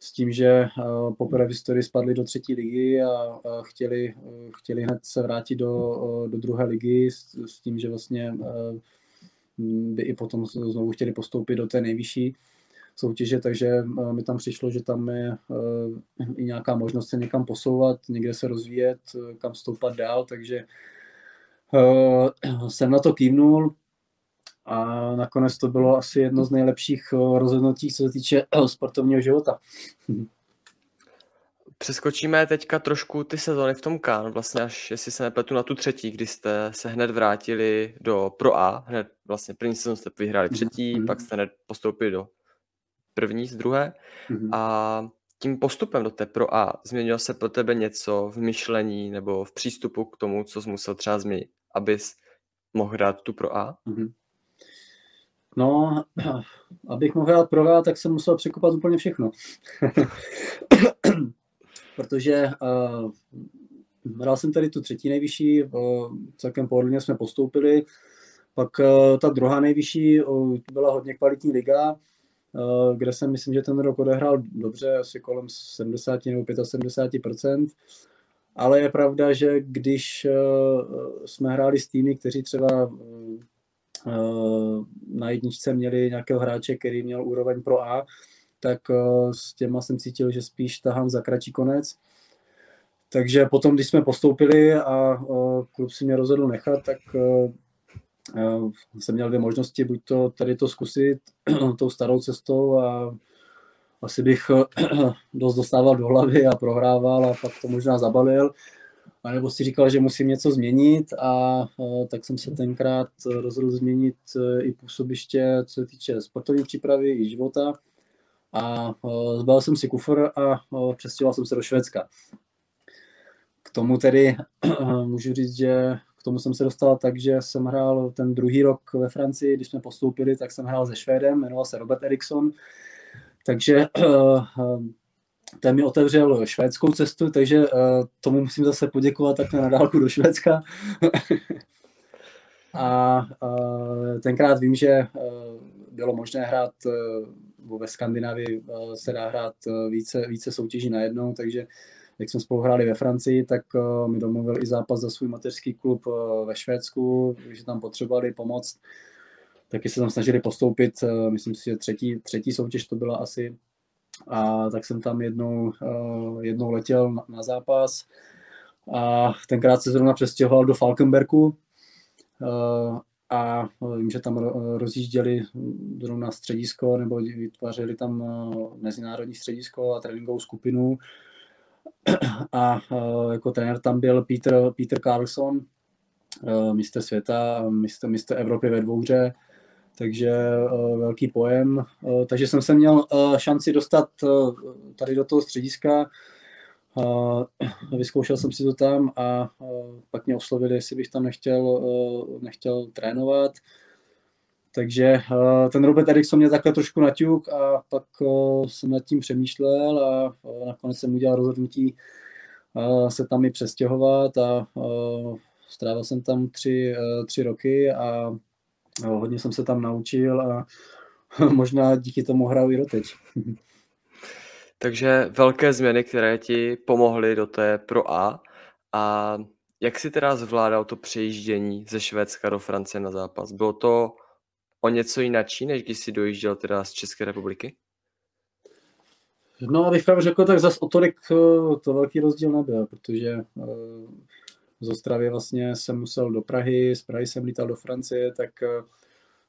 s tím, že uh, poprvé v historii spadli do třetí ligy a chtěli, chtěli hned se vrátit do, do druhé ligy s, s tím, že vlastně by i potom znovu chtěli postoupit do té nejvyšší soutěže, takže eh, mi tam přišlo, že tam je eh, i nějaká možnost se někam posouvat, někde se rozvíjet, eh, kam stoupat dál, takže jsem na to kývnul a nakonec to bylo asi jedno z nejlepších rozhodnutí, co se týče sportovního života. Přeskočíme teďka trošku ty sezony v tom Kán, vlastně až, jestli se nepletu, na tu třetí, kdy jste se hned vrátili do Pro A, hned vlastně první sezon jste vyhráli třetí, mm-hmm. pak jste hned postoupili do první z druhé. Mm-hmm. A tím postupem do té Pro A změnilo se pro tebe něco v myšlení nebo v přístupu k tomu, co jsi musel třeba změnit, abys mohl hrát tu Pro A? Mm-hmm. No, abych mohl hrát Pro A, tak jsem musel překopat úplně všechno. Protože uh, hrál jsem tady tu třetí nejvyšší, uh, celkem pohodlně jsme postoupili, pak uh, ta druhá nejvyšší uh, byla hodně kvalitní liga, kde jsem myslím, že ten rok odehrál dobře, asi kolem 70 nebo 75% ale je pravda, že když eh, jsme hráli s týmy, kteří třeba eh, na jedničce měli nějakého hráče, který měl úroveň pro A, tak s těma jsem cítil, že spíš tahám za kratší konec. Takže potom, když jsme postoupili a klub si mě rozhodl nechat, tak Eh, jsem měl dvě možnosti, buď to tady to zkusit tou starou cestou a asi bych eh, dost dostával do hlavy a prohrával a pak to možná zabalil, a nebo si říkal, že musím něco změnit a eh, tak jsem se tenkrát rozhodl změnit i působiště, co se týče sportovní přípravy i života a zbavil jsem si kufr a přestěhoval jsem se do Švédska. tomu tedy můžu říct, že k tomu jsem se dostal tak, že jsem hrál ten druhý rok ve Francii, když jsme postoupili, tak jsem hrál se Švédem, jmenoval se Robert Eriksson, takže ten mi otevřel švédskou cestu, takže tomu musím zase poděkovat takhle na dálku do Švédska. a tenkrát vím, že bylo možné hrát ve Skandinávii se dá hrát více, více soutěží najednou, takže jak jsme spolu hráli ve Francii, tak uh, mi domluvil i zápas za svůj mateřský klub uh, ve Švédsku, že tam potřebovali pomoc. Taky se tam snažili postoupit, uh, myslím si, že třetí, třetí soutěž to byla asi. A tak jsem tam jednou, uh, jednou letěl na, na zápas a tenkrát se zrovna přestěhoval do Falkenbergu. Uh, a vím, že tam rozjížděli zrovna středisko nebo vytvářeli tam mezinárodní středisko a tréninkovou skupinu a jako trenér tam byl Peter, Peter Carlson, mistr světa, mistr, mistr Evropy ve dvouře, takže velký pojem. Takže jsem se měl šanci dostat tady do toho střediska, vyzkoušel jsem si to tam a pak mě oslovili, jestli bych tam nechtěl, nechtěl trénovat. Takže uh, ten Robert Eriksson mě takhle trošku naťuk a pak uh, jsem nad tím přemýšlel a uh, nakonec jsem udělal rozhodnutí se tam i přestěhovat a strávil jsem tam tři, tři roky a hodně jsem se tam naučil a možná díky tomu hraju i doteď. Takže velké změny, které ti pomohly do té Pro A. A jak si teda zvládal to přejíždění ze Švédska do Francie na zápas? Bylo to o něco jináčí, než když jsi dojížděl teda z České republiky? No, abych pravě řekl, tak zase o tolik eh, to velký rozdíl nebyl, protože eh, z Ostravy vlastně jsem musel do Prahy, z Prahy jsem lítal do Francie, tak eh,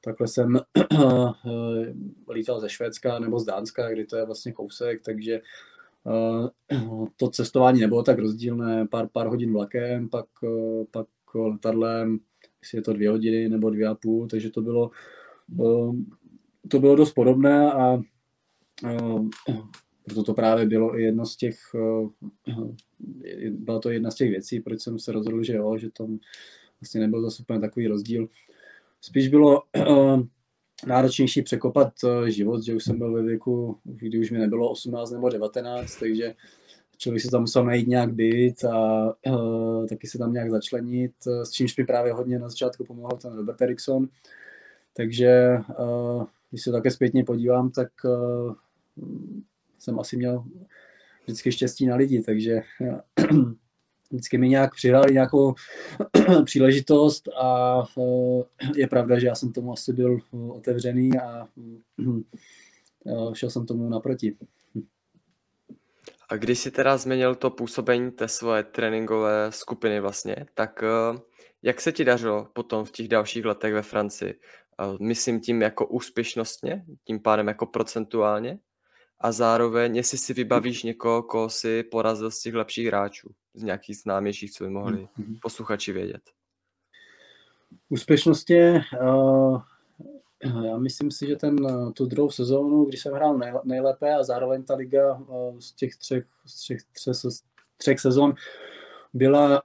takhle jsem lítal ze Švédska nebo z Dánska, kdy to je vlastně kousek, takže to cestování nebylo tak rozdílné, pár, pár hodin vlakem, pak, pak letadlem, jestli je to dvě hodiny nebo dvě a půl, takže to bylo to bylo dost podobné a ehm, proto to právě bylo i jedno z těch, ehm, byla to jedna z těch věcí, proč jsem se rozhodl, že jo, že tam vlastně nebyl zase úplně takový rozdíl. Spíš bylo náročnější překopat eh, život, že už jsem byl ve věku, kdy už mi nebylo 18 nebo 19, takže člověk si tam musel najít nějak být a uh, taky se tam nějak začlenit, s čímž mi právě hodně na začátku pomohl ten Robert Erickson, takže uh, když se také zpětně podívám, tak uh, jsem asi měl vždycky štěstí na lidi, takže uh, vždycky mi nějak přidali nějakou příležitost a je pravda, že já jsem tomu asi byl otevřený a šel jsem tomu naproti. A když si teda změnil to působení té svoje tréninkové skupiny vlastně, tak jak se ti dařilo potom v těch dalších letech ve Francii? Myslím tím jako úspěšnostně, tím pádem jako procentuálně a zároveň, jestli si vybavíš někoho, koho si porazil z těch lepších hráčů, z nějakých známějších, co by mohli mm-hmm. posluchači vědět. Úspěšnostně, uh, já myslím si, že ten, tu druhou sezónu, když jsem hrál nejlépe a zároveň ta liga uh, z těch třech, z těch třech, třech sezon byla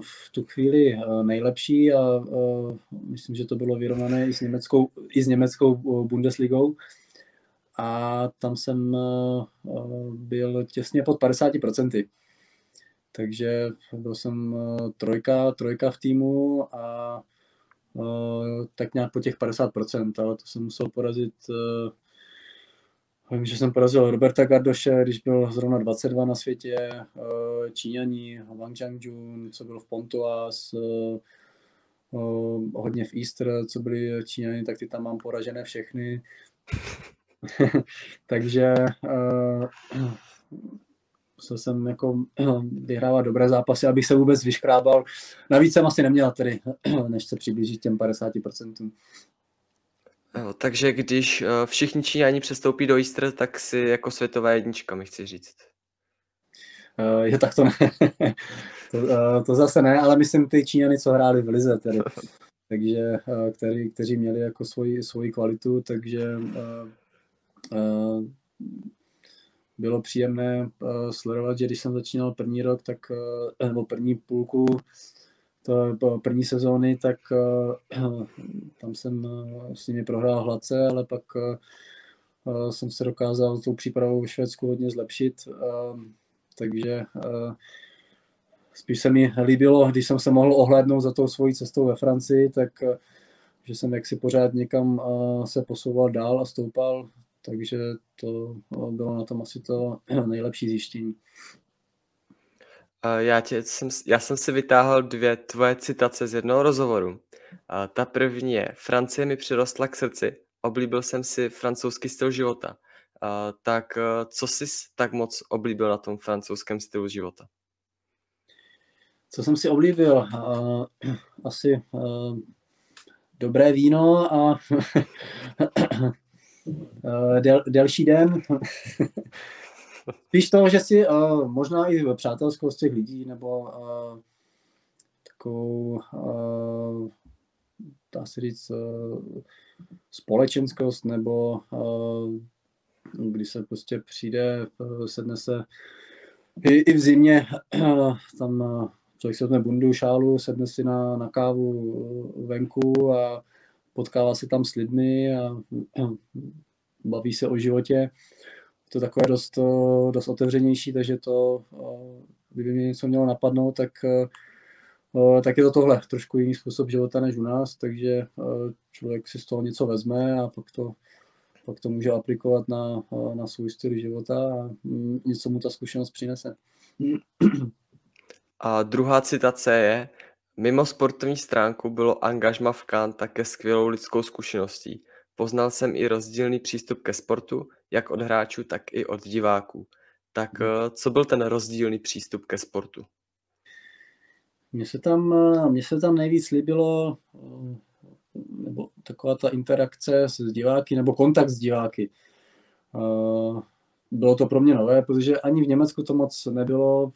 v tu chvíli eh, nejlepší a eh, myslím, že to bylo vyrovnané i s německou, i s německou eh, Bundesligou. A tam jsem byl těsně pod 50%. Takže byl jsem trojka, trojka v týmu a tak nějak po těch 50%, ale to jsem musel porazit Vím, že jsem porazil Roberta Gardoše, když byl zrovna 22 na světě, eh, Číňaní, Wang Zhangjun, co byl v Pontoise, eh, eh, hodně v Easter, co byli Číňani, tak ty tam mám poražené všechny. Takže musel jsem jako vyhrávat dobré zápasy, abych se vůbec vyškrábal. Navíc jsem asi neměl tedy, než se přiblížit těm 50%. Jo, takže když uh, všichni Číňani přestoupí do Easter, tak si jako světová jednička, mi chci říct. Uh, je tak to ne. to, uh, to zase ne, ale myslím ty Číňany, co hráli v Lize tedy. takže, uh, který, kteří měli jako svoji, svoji kvalitu, takže uh, uh, bylo příjemné sledovat, že když jsem začínal první rok, tak, nebo první půlku, to první sezóny, tak tam jsem s nimi prohrál hladce, ale pak jsem se dokázal tou přípravou v Švédsku hodně zlepšit, takže spíš se mi líbilo, když jsem se mohl ohlédnout za tou svojí cestou ve Francii, tak že jsem jaksi pořád někam se posouval dál a stoupal, takže to bylo na tom asi to nejlepší zjištění. Já, tě, jsem, já jsem si vytáhl dvě tvoje citace z jednoho rozhovoru. Ta první je, Francie mi přirostla k srdci, oblíbil jsem si francouzský styl života. Tak co jsi tak moc oblíbil na tom francouzském stylu života? Co jsem si oblíbil? Asi dobré víno a del, delší den. Spíš toho, že si uh, možná i přátelskost těch lidí, nebo uh, takovou, uh, dá se říct, uh, společenskost, nebo uh, když se prostě přijde, sedne se i, i v zimě, uh, tam uh, člověk si bundu, šálu, sedne si na, na kávu venku a potkává se tam s lidmi a baví se o životě to takové dost, dost otevřenější, takže to, kdyby mě něco mělo napadnout, tak, tak je to tohle, trošku jiný způsob života než u nás, takže člověk si z toho něco vezme a pak to, pak to může aplikovat na, na svůj styl života a mm, něco mu ta zkušenost přinese. A druhá citace je, mimo sportovní stránku bylo angažma v Kán také skvělou lidskou zkušeností. Poznal jsem i rozdílný přístup ke sportu, jak od hráčů, tak i od diváků. Tak hmm. eh, co byl ten rozdílný přístup ke sportu? Mně se tam, eh, mně se tam nejvíc líbilo eh, nebo taková ta interakce s diváky, nebo kontakt s diváky. Bylo to pro mě nové, protože ani v Německu to moc nebylo,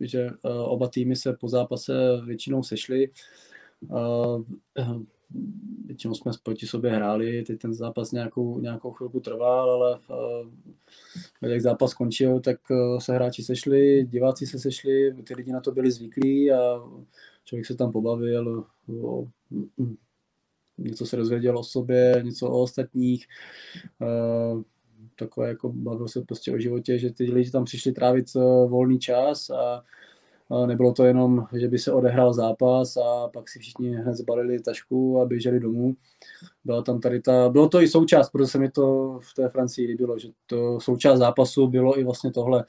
že oba týmy se po zápase většinou sešly většinou jsme proti sobě hráli, teď ten zápas nějakou, nějakou chvilku trval, ale uh, jak zápas skončil, tak uh, se hráči sešli, diváci se sešli, ty lidi na to byli zvyklí a člověk se tam pobavil, o, něco se dozvěděl o sobě, něco o ostatních, uh, takové jako bavil se prostě o životě, že ty lidi tam přišli trávit volný čas a Nebylo to jenom, že by se odehrál zápas a pak si všichni hned zbalili tašku a běželi domů. Byla tam tady ta, bylo to i součást, protože se mi to v té Francii líbilo, že to součást zápasu bylo i vlastně tohle.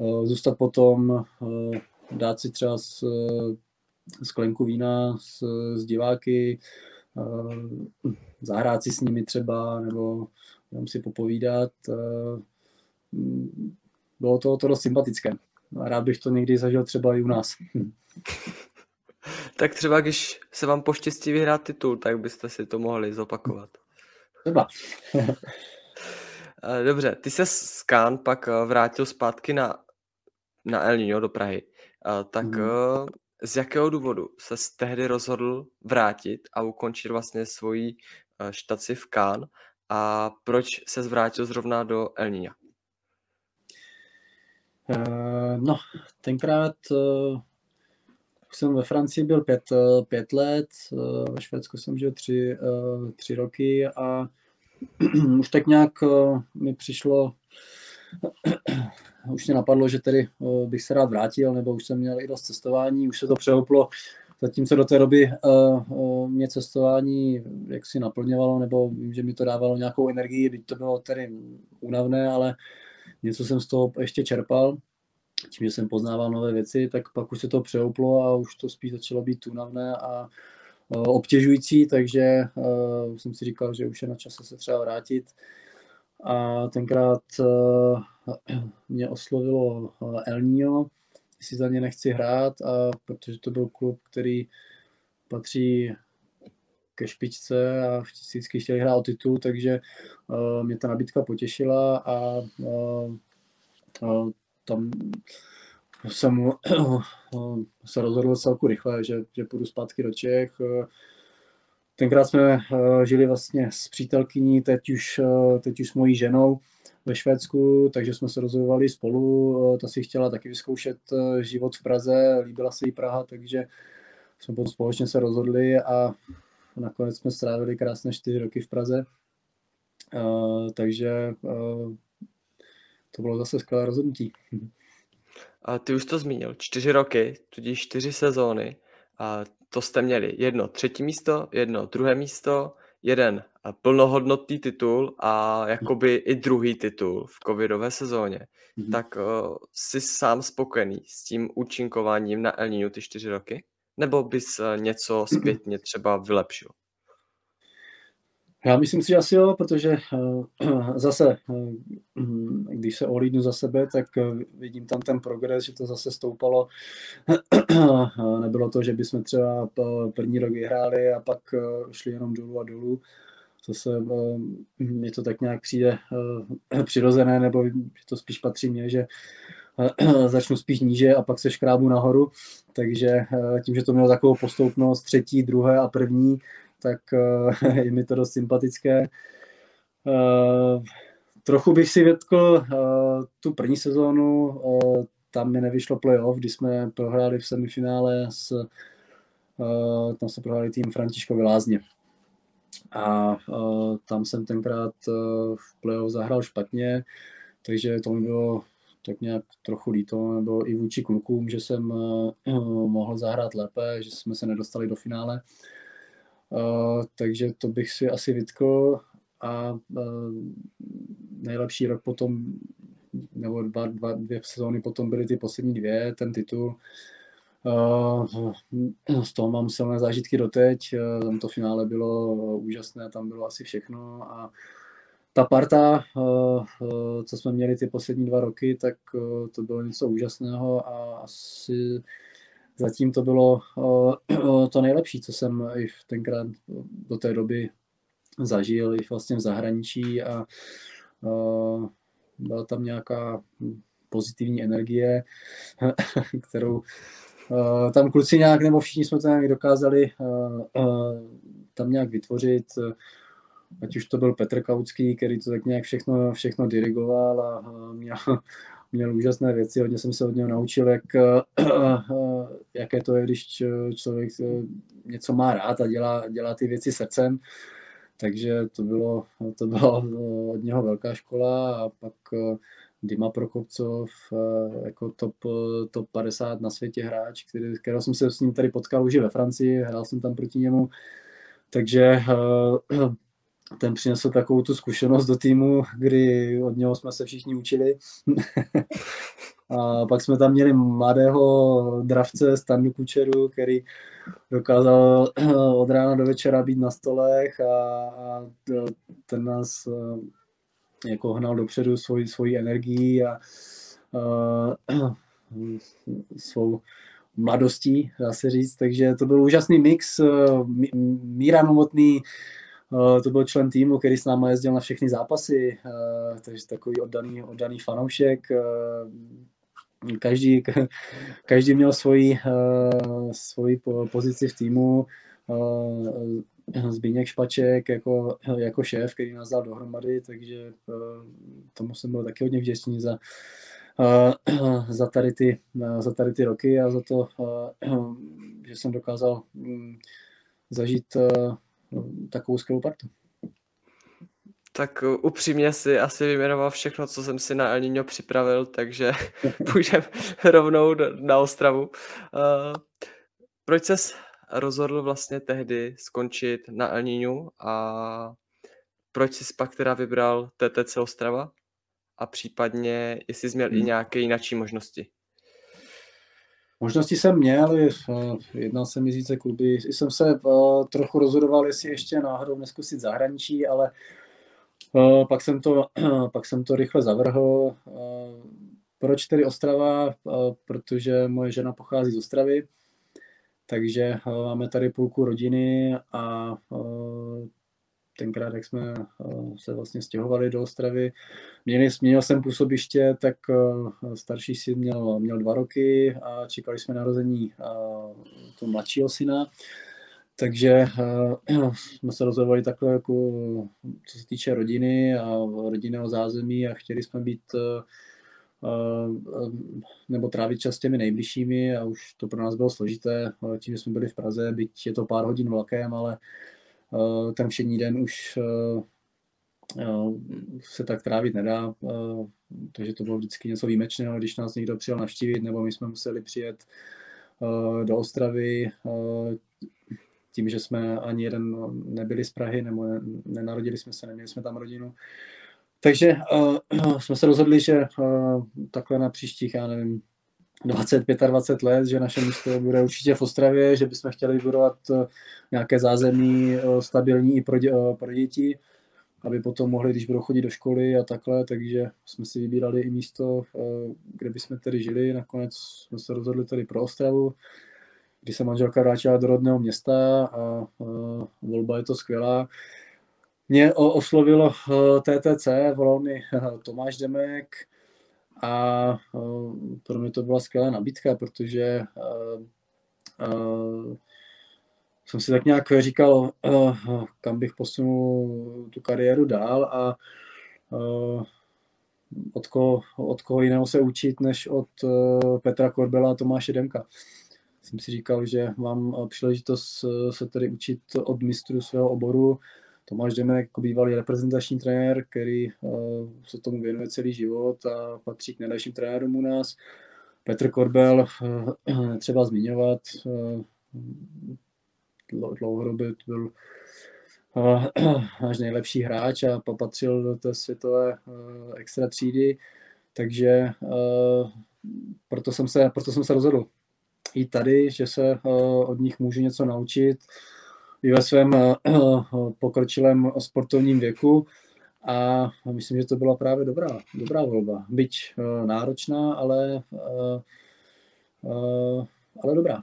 Eh, zůstat potom, eh, dát si třeba z, eh, sklenku vína s, s diváky, zahrát si s nimi třeba, nebo jenom si popovídat. Bylo to, to dost sympatické. A rád bych to někdy zažil třeba i u nás. tak třeba když se vám poštěstí vyhrát titul, tak byste si to mohli zopakovat. Třeba. Eh, dobře, ty se z Kán pak eh, vrátil zpátky na, na El Niño do Prahy. Eh, tak mm. z jakého důvodu se tehdy rozhodl vrátit a ukončit vlastně svoji štaci v Kán a proč se zvrátil zrovna do El Niña? Uh, no, tenkrát uh, jsem ve Francii byl pět, uh, pět let, ve Švédsku jsem žil tři, tři roky a už tak nějak mi přišlo, už mě napadlo, že tedy bych se rád vrátil, nebo už jsem měl i dost cestování, už se to přehoplo, zatímco do té doby mě cestování jaksi naplňovalo, nebo vím, že mi to dávalo nějakou energii, byť to bylo tedy únavné, ale něco jsem z toho ještě čerpal, tím, že jsem poznával nové věci, tak pak už se to přeoplo a už to spíš začalo být únavné a obtěžující, takže uh, jsem si říkal, že už je na čase se třeba vrátit. A tenkrát uh, mě oslovilo El Nino, jestli za ně nechci hrát, a protože to byl klub, který patří ke špičce a vždycky chtěli hrát o titul, takže uh, mě ta nabídka potěšila a uh, uh, tam jsem uh, se rozhodl celku rychle, že, že půjdu zpátky do Čech. Uh, tenkrát jsme žili vlastně s přítelkyní, teď už, teď už s mojí ženou ve Švédsku, takže jsme se rozhodovali spolu. Ta si chtěla taky vyzkoušet život v Praze, líbila se jí Praha, takže jsme společně se rozhodli a nakonec jsme strávili krásné čtyři roky v Praze. Takže to bylo zase skvělé rozhodnutí. A ty už to zmínil, čtyři roky, tudíž čtyři sezóny. A to jste měli jedno třetí místo, jedno druhé místo, jeden plnohodnotný titul a jakoby i druhý titul v covidové sezóně. Mm-hmm. Tak uh, jsi sám spokojený s tím účinkováním na El Niño ty čtyři roky? Nebo bys uh, něco zpětně třeba vylepšil? Já myslím si, že asi jo, protože uh, zase, uh, když se ohlídnu za sebe, tak vidím tam ten progres, že to zase stoupalo. Nebylo to, že bychom třeba první rok vyhráli a pak šli jenom dolů a dolů. Zase je to tak nějak přijde přirozené, nebo to spíš patří mně, že začnu spíš níže a pak se škrábu nahoru. Takže tím, že to mělo takovou postoupnost třetí, druhé a první, tak uh, je mi to dost sympatické. Uh, trochu bych si větkl tu první sezónu, tam mi nevyšlo playoff, kdy jsme prohráli v semifinále s, tam se prohráli tým Františkovi Lázně. A tam jsem tenkrát v playoff zahrál špatně, takže to mi bylo tak nějak trochu líto, nebo i vůči klukům, že jsem uh, mohl zahrát lépe, že jsme se nedostali do finále. Uh, takže to bych si asi vytkl a nejlepší rok potom, nebo dva, dva, dvě sezóny potom byly ty poslední dvě, ten titul. Z toho mám silné zážitky doteď, tam to finále bylo úžasné, tam bylo asi všechno a ta parta, uh, uh, co jsme měli ty poslední dva roky, tak uh, to bylo něco úžasného a asi zatím to bylo to nejlepší, co jsem i tenkrát do té doby zažil, i vlastně v zahraničí a byla tam nějaká pozitivní energie, kterou tam kluci nějak, nebo všichni jsme to nějak dokázali tam nějak vytvořit, ať už to byl Petr Kaucký, který to tak nějak všechno, všechno dirigoval a měl, měl úžasné věci, hodně jsem se od něho naučil, jak, eh, eh, jaké to je, když člověk eh, něco má rád a dělá, dělá ty věci srdcem. Takže to bylo, to bylo od něho velká škola a pak Dima Prokopcov jako top, top 50 na světě hráč, který, kterého jsem se s ním tady potkal už ve Francii, hrál jsem tam proti němu. Takže ten přinesl takovou tu zkušenost do týmu, kdy od něho jsme se všichni učili. a pak jsme tam měli mladého dravce Stanu Kučeru, který dokázal od rána do večera být na stolech a, a ten nás eh, jako hnal dopředu svoji, svoji energii a, a svou mladostí, dá se říct. Takže to byl úžasný mix, eh, Míra Novotný, Eh, to byl člen týmu, který s námi jezdil na všechny zápasy, eh, takže takový oddaný, oddaný fanoušek. Eh, každý, každý měl svoji, svoji pozici v týmu. Zbigněk Špaček jako, jako šéf, který nás dal dohromady, takže tomu jsem byl taky hodně vděčný za, za, tady ty, za tady ty roky a za to, že jsem dokázal mm, zažít takovou skvělou partu. Tak upřímně si asi vyjmenoval všechno, co jsem si na El Niño připravil, takže půjdeme rovnou na Ostravu. Uh, proč ses rozhodl vlastně tehdy skončit na El Niño a proč jsi pak teda vybral TTC Ostrava? A případně, jestli jsi měl hmm. i nějaké jináčí možnosti? Možnosti jsem měl, eh, jednal jsem více kluby, jsem se uh, trochu rozhodoval, jestli ještě náhodou neskusit zahraničí, ale uh, pak, jsem to, pak jsem to rychle zavrhl. Proč tedy Ostrava? Protože moje žena pochází z Ostravy, takže máme tady půlku rodiny a tenkrát, jak jsme eh, se vlastně stěhovali do Ostravy, měli, měl jsem působiště, tak eh, starší syn měl, měl dva roky a čekali jsme narození eh, toho mladšího syna. takže uh, jsme se rozhodovali takhle, jako, co se týče rodiny a rodinného zázemí a chtěli jsme být uh, nebo trávit čas s těmi nejbližšími a už to pro nás bylo složité, tím, že jsme byli v Praze, byť je to pár hodin vlakem, ale ten všední den už uh, se tak trávit nedá, takže to bylo vždycky něco výjimečného, když nás někdo přijel navštívit, nebo my jsme museli přijet do Ostravy, tím, že jsme ani jeden nebyli z Prahy, nebo nenarodili jsme se, neměli jsme tam rodinu. Takže jsme se rozhodli, že takhle na příštích, já nevím, 20-25 let, že naše místo bude určitě v Ostravě, že bychom chtěli vybudovat uh, nějaké zázemí uh, stabilní i pro, dě, uh, pro děti, aby potom mohli, když budou chodit do školy a takhle, takže jsme si vybírali i místo, kde bychom tedy žili. Nakonec jsme se rozhodli tady pro Ostravu kdy se manželka vrátila do rodného města a volba je to skvělá. Mě oslovilo TTC, volal mi Tomáš Demek a pro mě to byla skvělá nabídka, protože jsem si tak nějak říkal, kam bych posunul tu kariéru dál a od koho, od koho jiného se učit, než od Petra Korbela a Tomáše Demka jsem si říkal, že mám eh, příležitost eh, se tady učit od mistrů svého oboru. Tomáš Demek, jako bývalý reprezentační trenér, který eh, se tomu věnuje celý život a patří k nejlepším trenérům u nás. Petr Korbel, třeba zmiňovat, dlouhodobě byl náš nejlepší hráč a patřil do té světové extra třídy, takže proto jsem se, proto jsem se rozhodl i tady, že se eh, od nich můžu něco naučit i ve svém eh, pokročilém sportovním věku a myslím, že to byla právě dobrá, dobrá volba. Byť eh, náročná, ale, ale dobrá.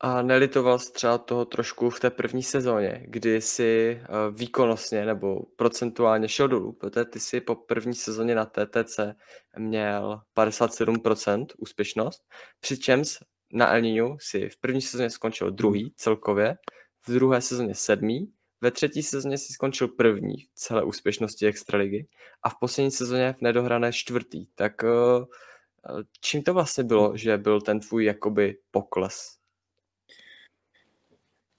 A nelitoval jsi třeba toho trošku v té první sezóně, kdy si výkonnostně nebo procentuálně šel dolů, protože ty si po první sezóně na TTC měl 57% úspěšnost, přičemž na El Niño si v první sezóně skončil druhý celkově, v druhé sezóně sedmý, ve třetí sezóně si skončil první v celé úspěšnosti Extraligy a v poslední sezóně v nedohrané čtvrtý. Tak čím to vlastně bylo, že byl ten tvůj jakoby pokles?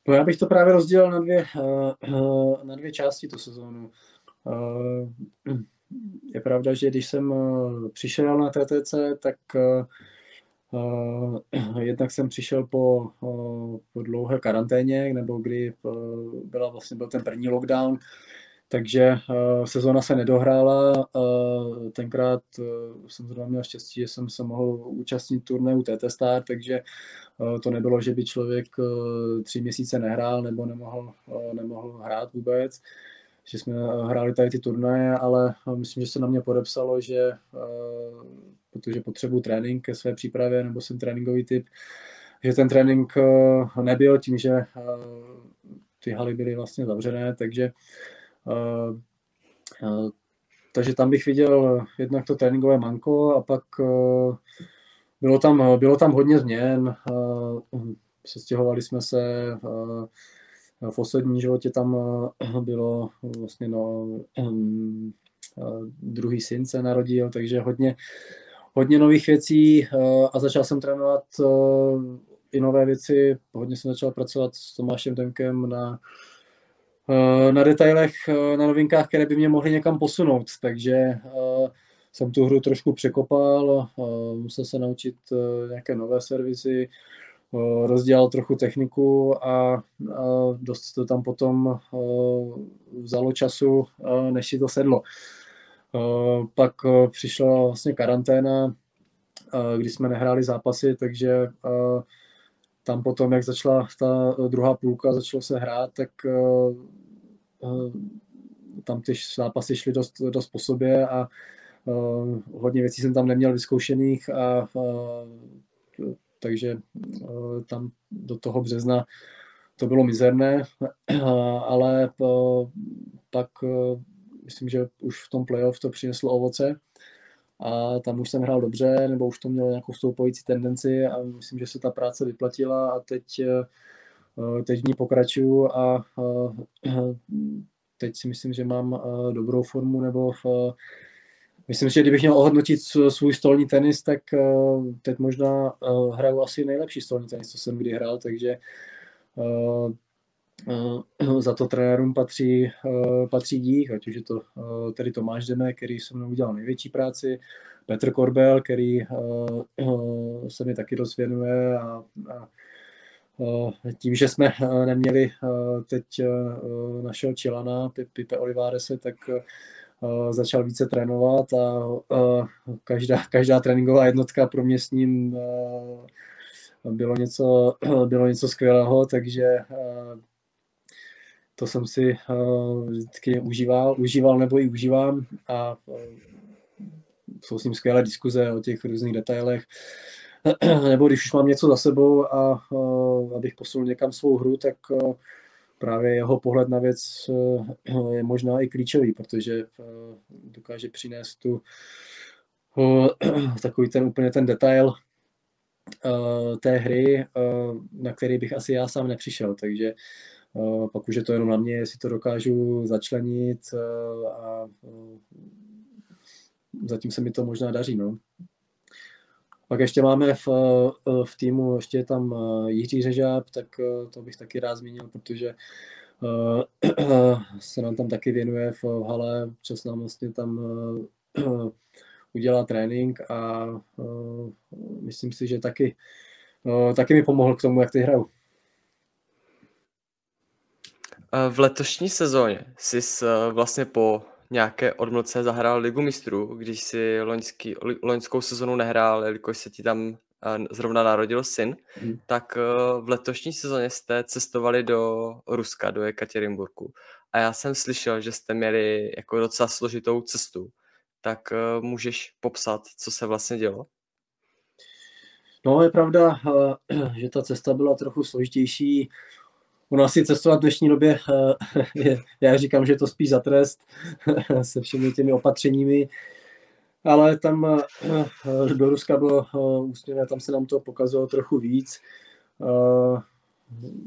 No já bych to právě rozdělil na dvě, eh, eh, na dvě části tu sezónu. Eh, je pravda, že když jsem přišel na TTC, tak jednak jsem přišel po, po dlouhé karanténě, nebo kdy byla vlastně byl ten první lockdown, takže sezona se nedohrála. Tenkrát jsem zrovna měl štěstí, že jsem se mohl účastnit turnaje TT Star, takže to nebylo, že by člověk tři měsíce nehrál nebo nemohl, nemohl hrát vůbec. Že jsme hráli tady ty turnaje, ale uh, myslím, že se na mě podepsalo, že uh, protože potřebuji trénink ke své přípravě, nebo jsem tréninkový typ, že ten trénink nebyl tím, že ty haly byly vlastně zavřené, takže Eh, eh, takže tam bych viděl jednak to tréninkové manko a pak eh, bylo tam, bylo tam hodně změn. Sestěhovali jsme se, v posledním životě tam bylo vlastně no, druhý syn se narodil, takže hodně, hodně nových věcí a začal jsem trénovat i nové věci. Hodně jsem začal pracovat s Tomášem Temkem na Eh, na detailech, eh, na novinkách, které by mě mohly někam posunout. Takže eh, jsem tu hru trošku překopal, musel se naučit nějaké nové servisy, rozdělal trochu techniku a dost to tam potom vzalo času, než si to sedlo. Pak přišla vlastně karanténa, kdy jsme nehráli zápasy, takže tam potom, jak začala ta druhá půlka, začalo se hrát, tak tam ty zápasy šly dost, dost po sobě a hodně věcí jsem tam neměl vyzkoušených a takže uh, tam do toho března to bylo mizerné, ale pak myslím, že už v tom playoff to přineslo ovoce a tam už jsem hrál dobře, nebo už to mělo nějakou stoupající tendenci a myslím, že se ta práce vyplatila a teď teď v ní pokračuju a teď si myslím, že mám dobrou formu, nebo myslím, že kdybych měl ohodnotit svůj stolní tenis, tak teď možná hraju asi nejlepší stolní tenis, co jsem kdy hrál, takže za to trenérům patří, patří dík, ať už je to tedy Tomáš Demek, který se mnou udělal největší práci, Petr Korbel, který se mi taky dost věnuje a, a tím, že jsme neměli teď našeho Čilana, Pipe Olivárese, tak začal více trénovat a každá, každá tréninková jednotka pro mě s ním bylo něco, bylo něco skvělého, takže to jsem si vždycky užíval, užíval nebo i užívám a jsou s ním skvělé diskuze o těch různých detailech. nebo když už mám něco za sebou a abych posunul někam svou hru, tak právě jeho pohled na věc je možná i klíčový, protože dokáže přinést tu takový ten úplně ten detail té hry, na který bych asi já sám nepřišel, takže pak už je to jenom na mě, jestli to dokážu začlenit a zatím se mi to možná daří. No. Pak ještě máme v, v týmu, ještě je tam Jiří Řežáb, tak to bych taky rád zmínil, protože se nám tam taky věnuje v hale, čas nám vlastně tam udělá trénink a myslím si, že taky, taky mi pomohl k tomu, jak ty hraju. V letošní sezóně jsi vlastně po nějaké odmlce zahrál Ligu mistrů, když si loňský, loňskou sezonu nehrál, jelikož se ti tam zrovna narodil syn, hmm. tak v letošní sezóně jste cestovali do Ruska, do Ekaterinburgu. A já jsem slyšel, že jste měli jako docela složitou cestu. Tak můžeš popsat, co se vlastně dělo? No, je pravda, že ta cesta byla trochu složitější. Ono asi cestovat v dnešní době, je, já říkám, že je to spíš za trest se všemi těmi opatřeními, ale tam do Ruska bylo úsměvné, tam se nám to pokazalo trochu víc.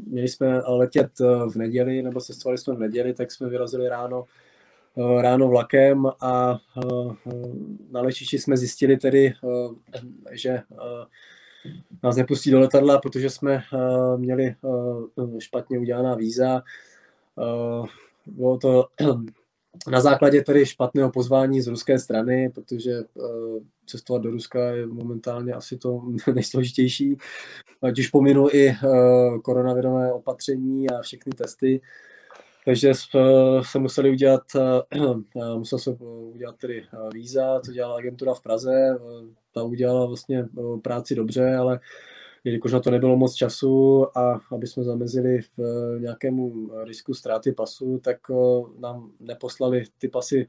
Měli jsme letět v neděli, nebo cestovali jsme v neděli, tak jsme vyrazili ráno, ráno vlakem a na letišti jsme zjistili tedy, že nás nepustí do letadla, protože jsme uh, měli uh, špatně udělaná víza. Uh, bylo to na základě tedy špatného pozvání z ruské strany, protože cestovat do Ruska je momentálně asi to nejsložitější. Ať už pominu i koronavirové opatření a všechny testy, takže se museli udělat, musel se udělat tedy víza, co dělala agentura v Praze, ta udělala vlastně práci dobře, ale jelikož na to nebylo moc času a aby jsme zamezili v nějakému risku ztráty pasu, tak nám neposlali ty pasy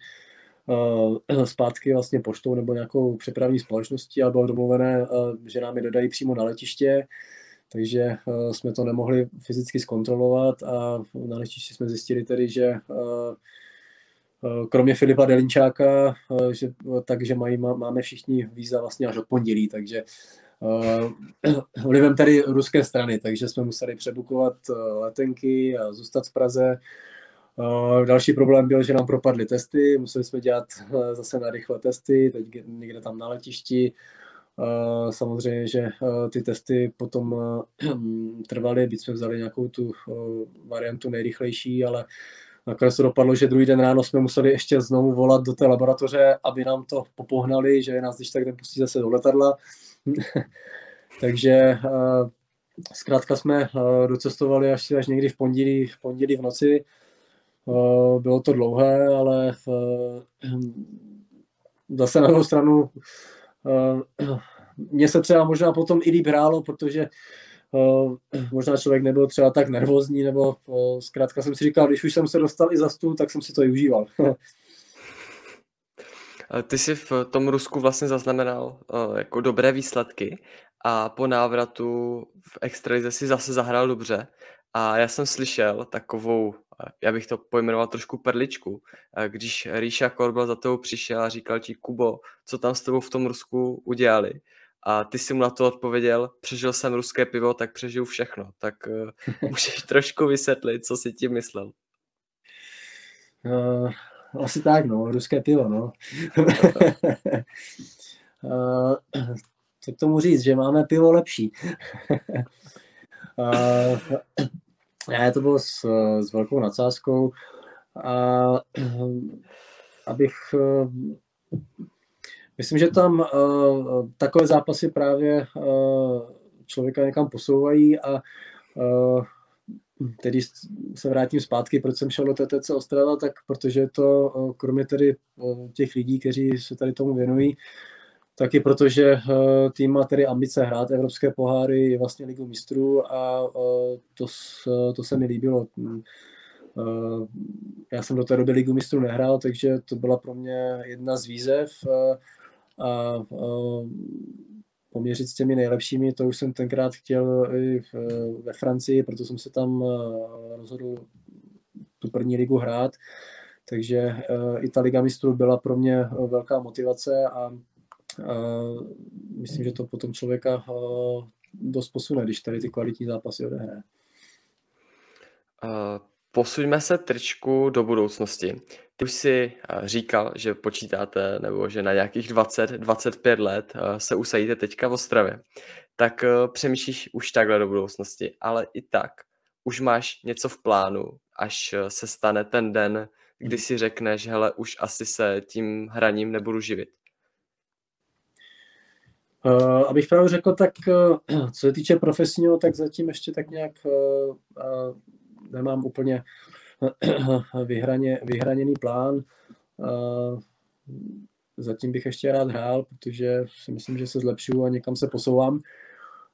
zpátky vlastně poštou nebo nějakou přepravní společností, ale bylo domluvené, že nám je dodají přímo na letiště, takže jsme to nemohli fyzicky zkontrolovat a na letišti jsme zjistili tedy, že kromě Filipa Delinčáka, že, takže mají, máme všichni víza vlastně až od pondělí, takže vlivem tady ruské strany, takže jsme museli přebukovat letenky a zůstat v Praze. Další problém byl, že nám propadly testy, museli jsme dělat zase na rychle testy, teď někde tam na letišti. Samozřejmě, že ty testy potom trvaly, byť jsme vzali nějakou tu variantu nejrychlejší, ale nakonec to dopadlo, že druhý den ráno jsme museli ještě znovu volat do té laboratoře, aby nám to popohnali, že nás když tak nepustí zase do letadla. Takže zkrátka jsme docestovali až, až někdy v pondělí, v pondělí v noci. Bylo to dlouhé, ale zase na druhou stranu mně se třeba možná potom i líp hrálo, protože uh, možná člověk nebyl třeba tak nervózní, nebo uh, zkrátka jsem si říkal, když už jsem se dostal i za stůl, tak jsem si to i užíval. Ty jsi v tom Rusku vlastně zaznamenal jako dobré výsledky a po návratu v extralize si zase zahrál dobře. A já jsem slyšel takovou, já bych to pojmenoval trošku perličku, když Ríša Korbel za tebou přišel a říkal ti, Kubo, co tam s tebou v tom Rusku udělali a ty si mu na to odpověděl, přežil jsem ruské pivo, tak přežiju všechno. Tak uh, můžeš trošku vysvětlit, co si tím myslel. Uh, asi tak, no, ruské pivo, no. uh, co k tomu říct, že máme pivo lepší. uh, ne, to bylo s, s velkou nadsázkou. A abych Myslím, že tam uh, takové zápasy právě uh, člověka někam posouvají a uh, tedy se vrátím zpátky, proč jsem šel do TTC Ostrava, tak protože to uh, kromě tedy uh, těch lidí, kteří se tady tomu věnují, taky protože uh, tým má tedy ambice hrát evropské poháry, vlastně ligu mistrů a uh, to, to se mi líbilo. Uh, já jsem do té doby ligu mistrů nehrál, takže to byla pro mě jedna z výzev. A, poměřit s těmi nejlepšími, to už jsem tenkrát chtěl i ve Francii, proto jsem se tam rozhodl tu první ligu hrát. Takže i ta Liga mistrů byla pro mě velká motivace a myslím, že to potom člověka dost posune, když tady ty kvalitní zápasy odehraje. Posuňme se tričku do budoucnosti. Ty už si eh, říkal, že počítáte, nebo že na nějakých 20-25 let se usadíte teďka v Ostravě. Tak eh, přemýšlíš už takhle do budoucnosti, ale i tak už máš něco v plánu, až se stane ten den, kdy si řekneš, hele, už asi se tím hraním nebudu živit. Uh, abych právě řekl, tak uh, co se týče profesního, tak zatím ještě tak nějak uh, nemám úplně vyhraně, vyhraněný plán. Zatím bych ještě rád hrál, protože si myslím, že se zlepšuju a někam se posouvám.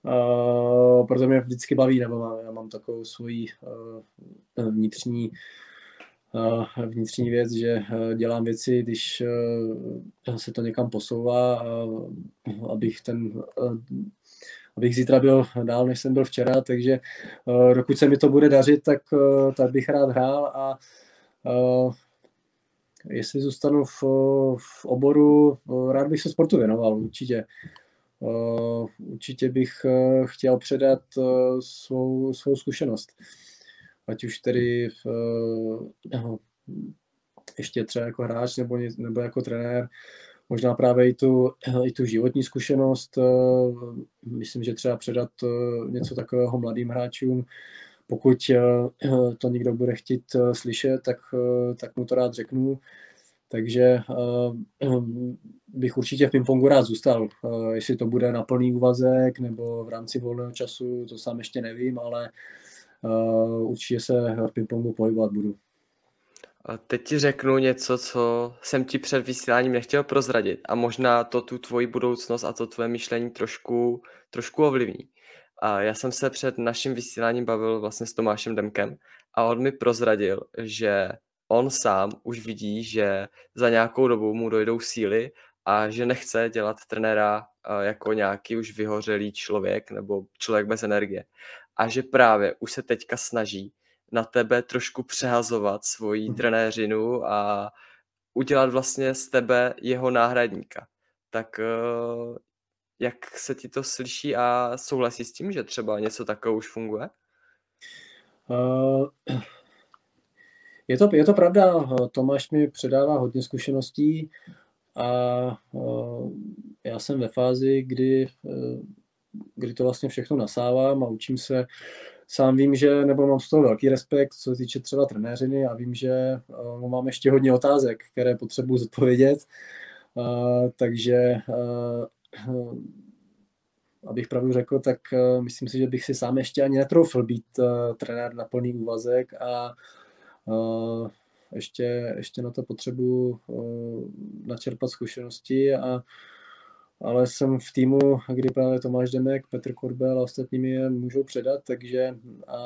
Uh, proto mě vždycky baví, nebo mám, já mám takovou svoji vnitřní vnitřní věc, že dělám věci, když se to někam posouvá, abych ten abych zítra byl dál, než jsem byl včera, takže dokud se mi to bude dařit, tak, tak bych rád hrál a jestli zůstanu v, v oboru, rád bych se sportu věnoval, určitě. Určitě bych chtěl předat svou, svou zkušenost. Ať už tedy uh, ještě třeba jako hráč nebo, nebo jako trenér, možná právě i tu, i tu životní zkušenost. Eh, myslím, že třeba předat eh, něco takového mladým hráčům, pokud eh, to někdo bude chtít slyšet, tak, tak mu to rád řeknu. Takže bych určitě v pingpongu rád zůstal. Jestli to bude na plný úvazek nebo v rámci volného času, to sám ještě nevím, ale určitě se v pingpongu pohybovat budu. A teď ti řeknu něco, co jsem ti před vysíláním nechtěl prozradit a možná to tu tvoji budoucnost a to tvoje myšlení trošku, trošku ovlivní. A já jsem se před naším vysíláním bavil vlastně s Tomášem Demkem a on mi prozradil, že on sám už vidí, že za nějakou dobu mu dojdou síly a že nechce dělat trenéra jako nějaký už vyhořelý člověk nebo člověk bez energie. A že právě už se teďka snaží na tebe trošku přehazovat svoji mhm. trenéřinu a udělat vlastně z tebe jeho náhradníka. Tak eh, jak se ti to slyší a souhlasí s tím, že třeba něco takového už funguje? Uh, je, to, je to pravda, Tomáš mi předává hodně zkušeností a uh, já jsem ve fázi, kdy, uh, kdy to vlastně všechno nasávám a učím se sám vím, že, nebo mám z toho velký respekt, co se týče třeba trenéřiny a vím, že uh, mám ještě hodně otázek, které potřebuji zodpovědět. Uh, takže uh, abych pravdu řekl, tak uh, myslím si, že bych si sám ještě ani netroufl být uh, trenér na plný úvazek a uh, ještě, ještě na to potřebuji uh, načerpat zkušenosti a ale jsem v týmu, kdy právě Tomáš Demek, Petr Korbel a ostatními je můžou předat, takže a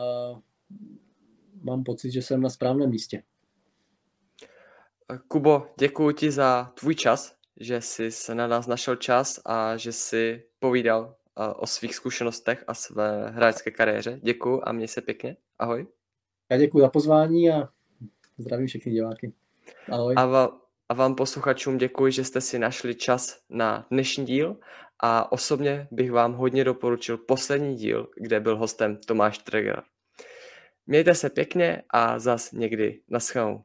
mám pocit, že jsem na správném místě. Kubo, děkuji ti za tvůj čas, že jsi se na nás našel čas a že jsi povídal o svých zkušenostech a své hráčské kariéře. Děkuji a měj se pěkně. Ahoj. Já děkuji za pozvání a zdravím všechny diváky. Ahoj. A A vám posluchačům děkuji, že jste si našli čas na dnešní díl a osobně bych vám hodně doporučil poslední díl, kde byl hostem Tomáš Treger. Mějte se pěkně a zas někdy naschledanou.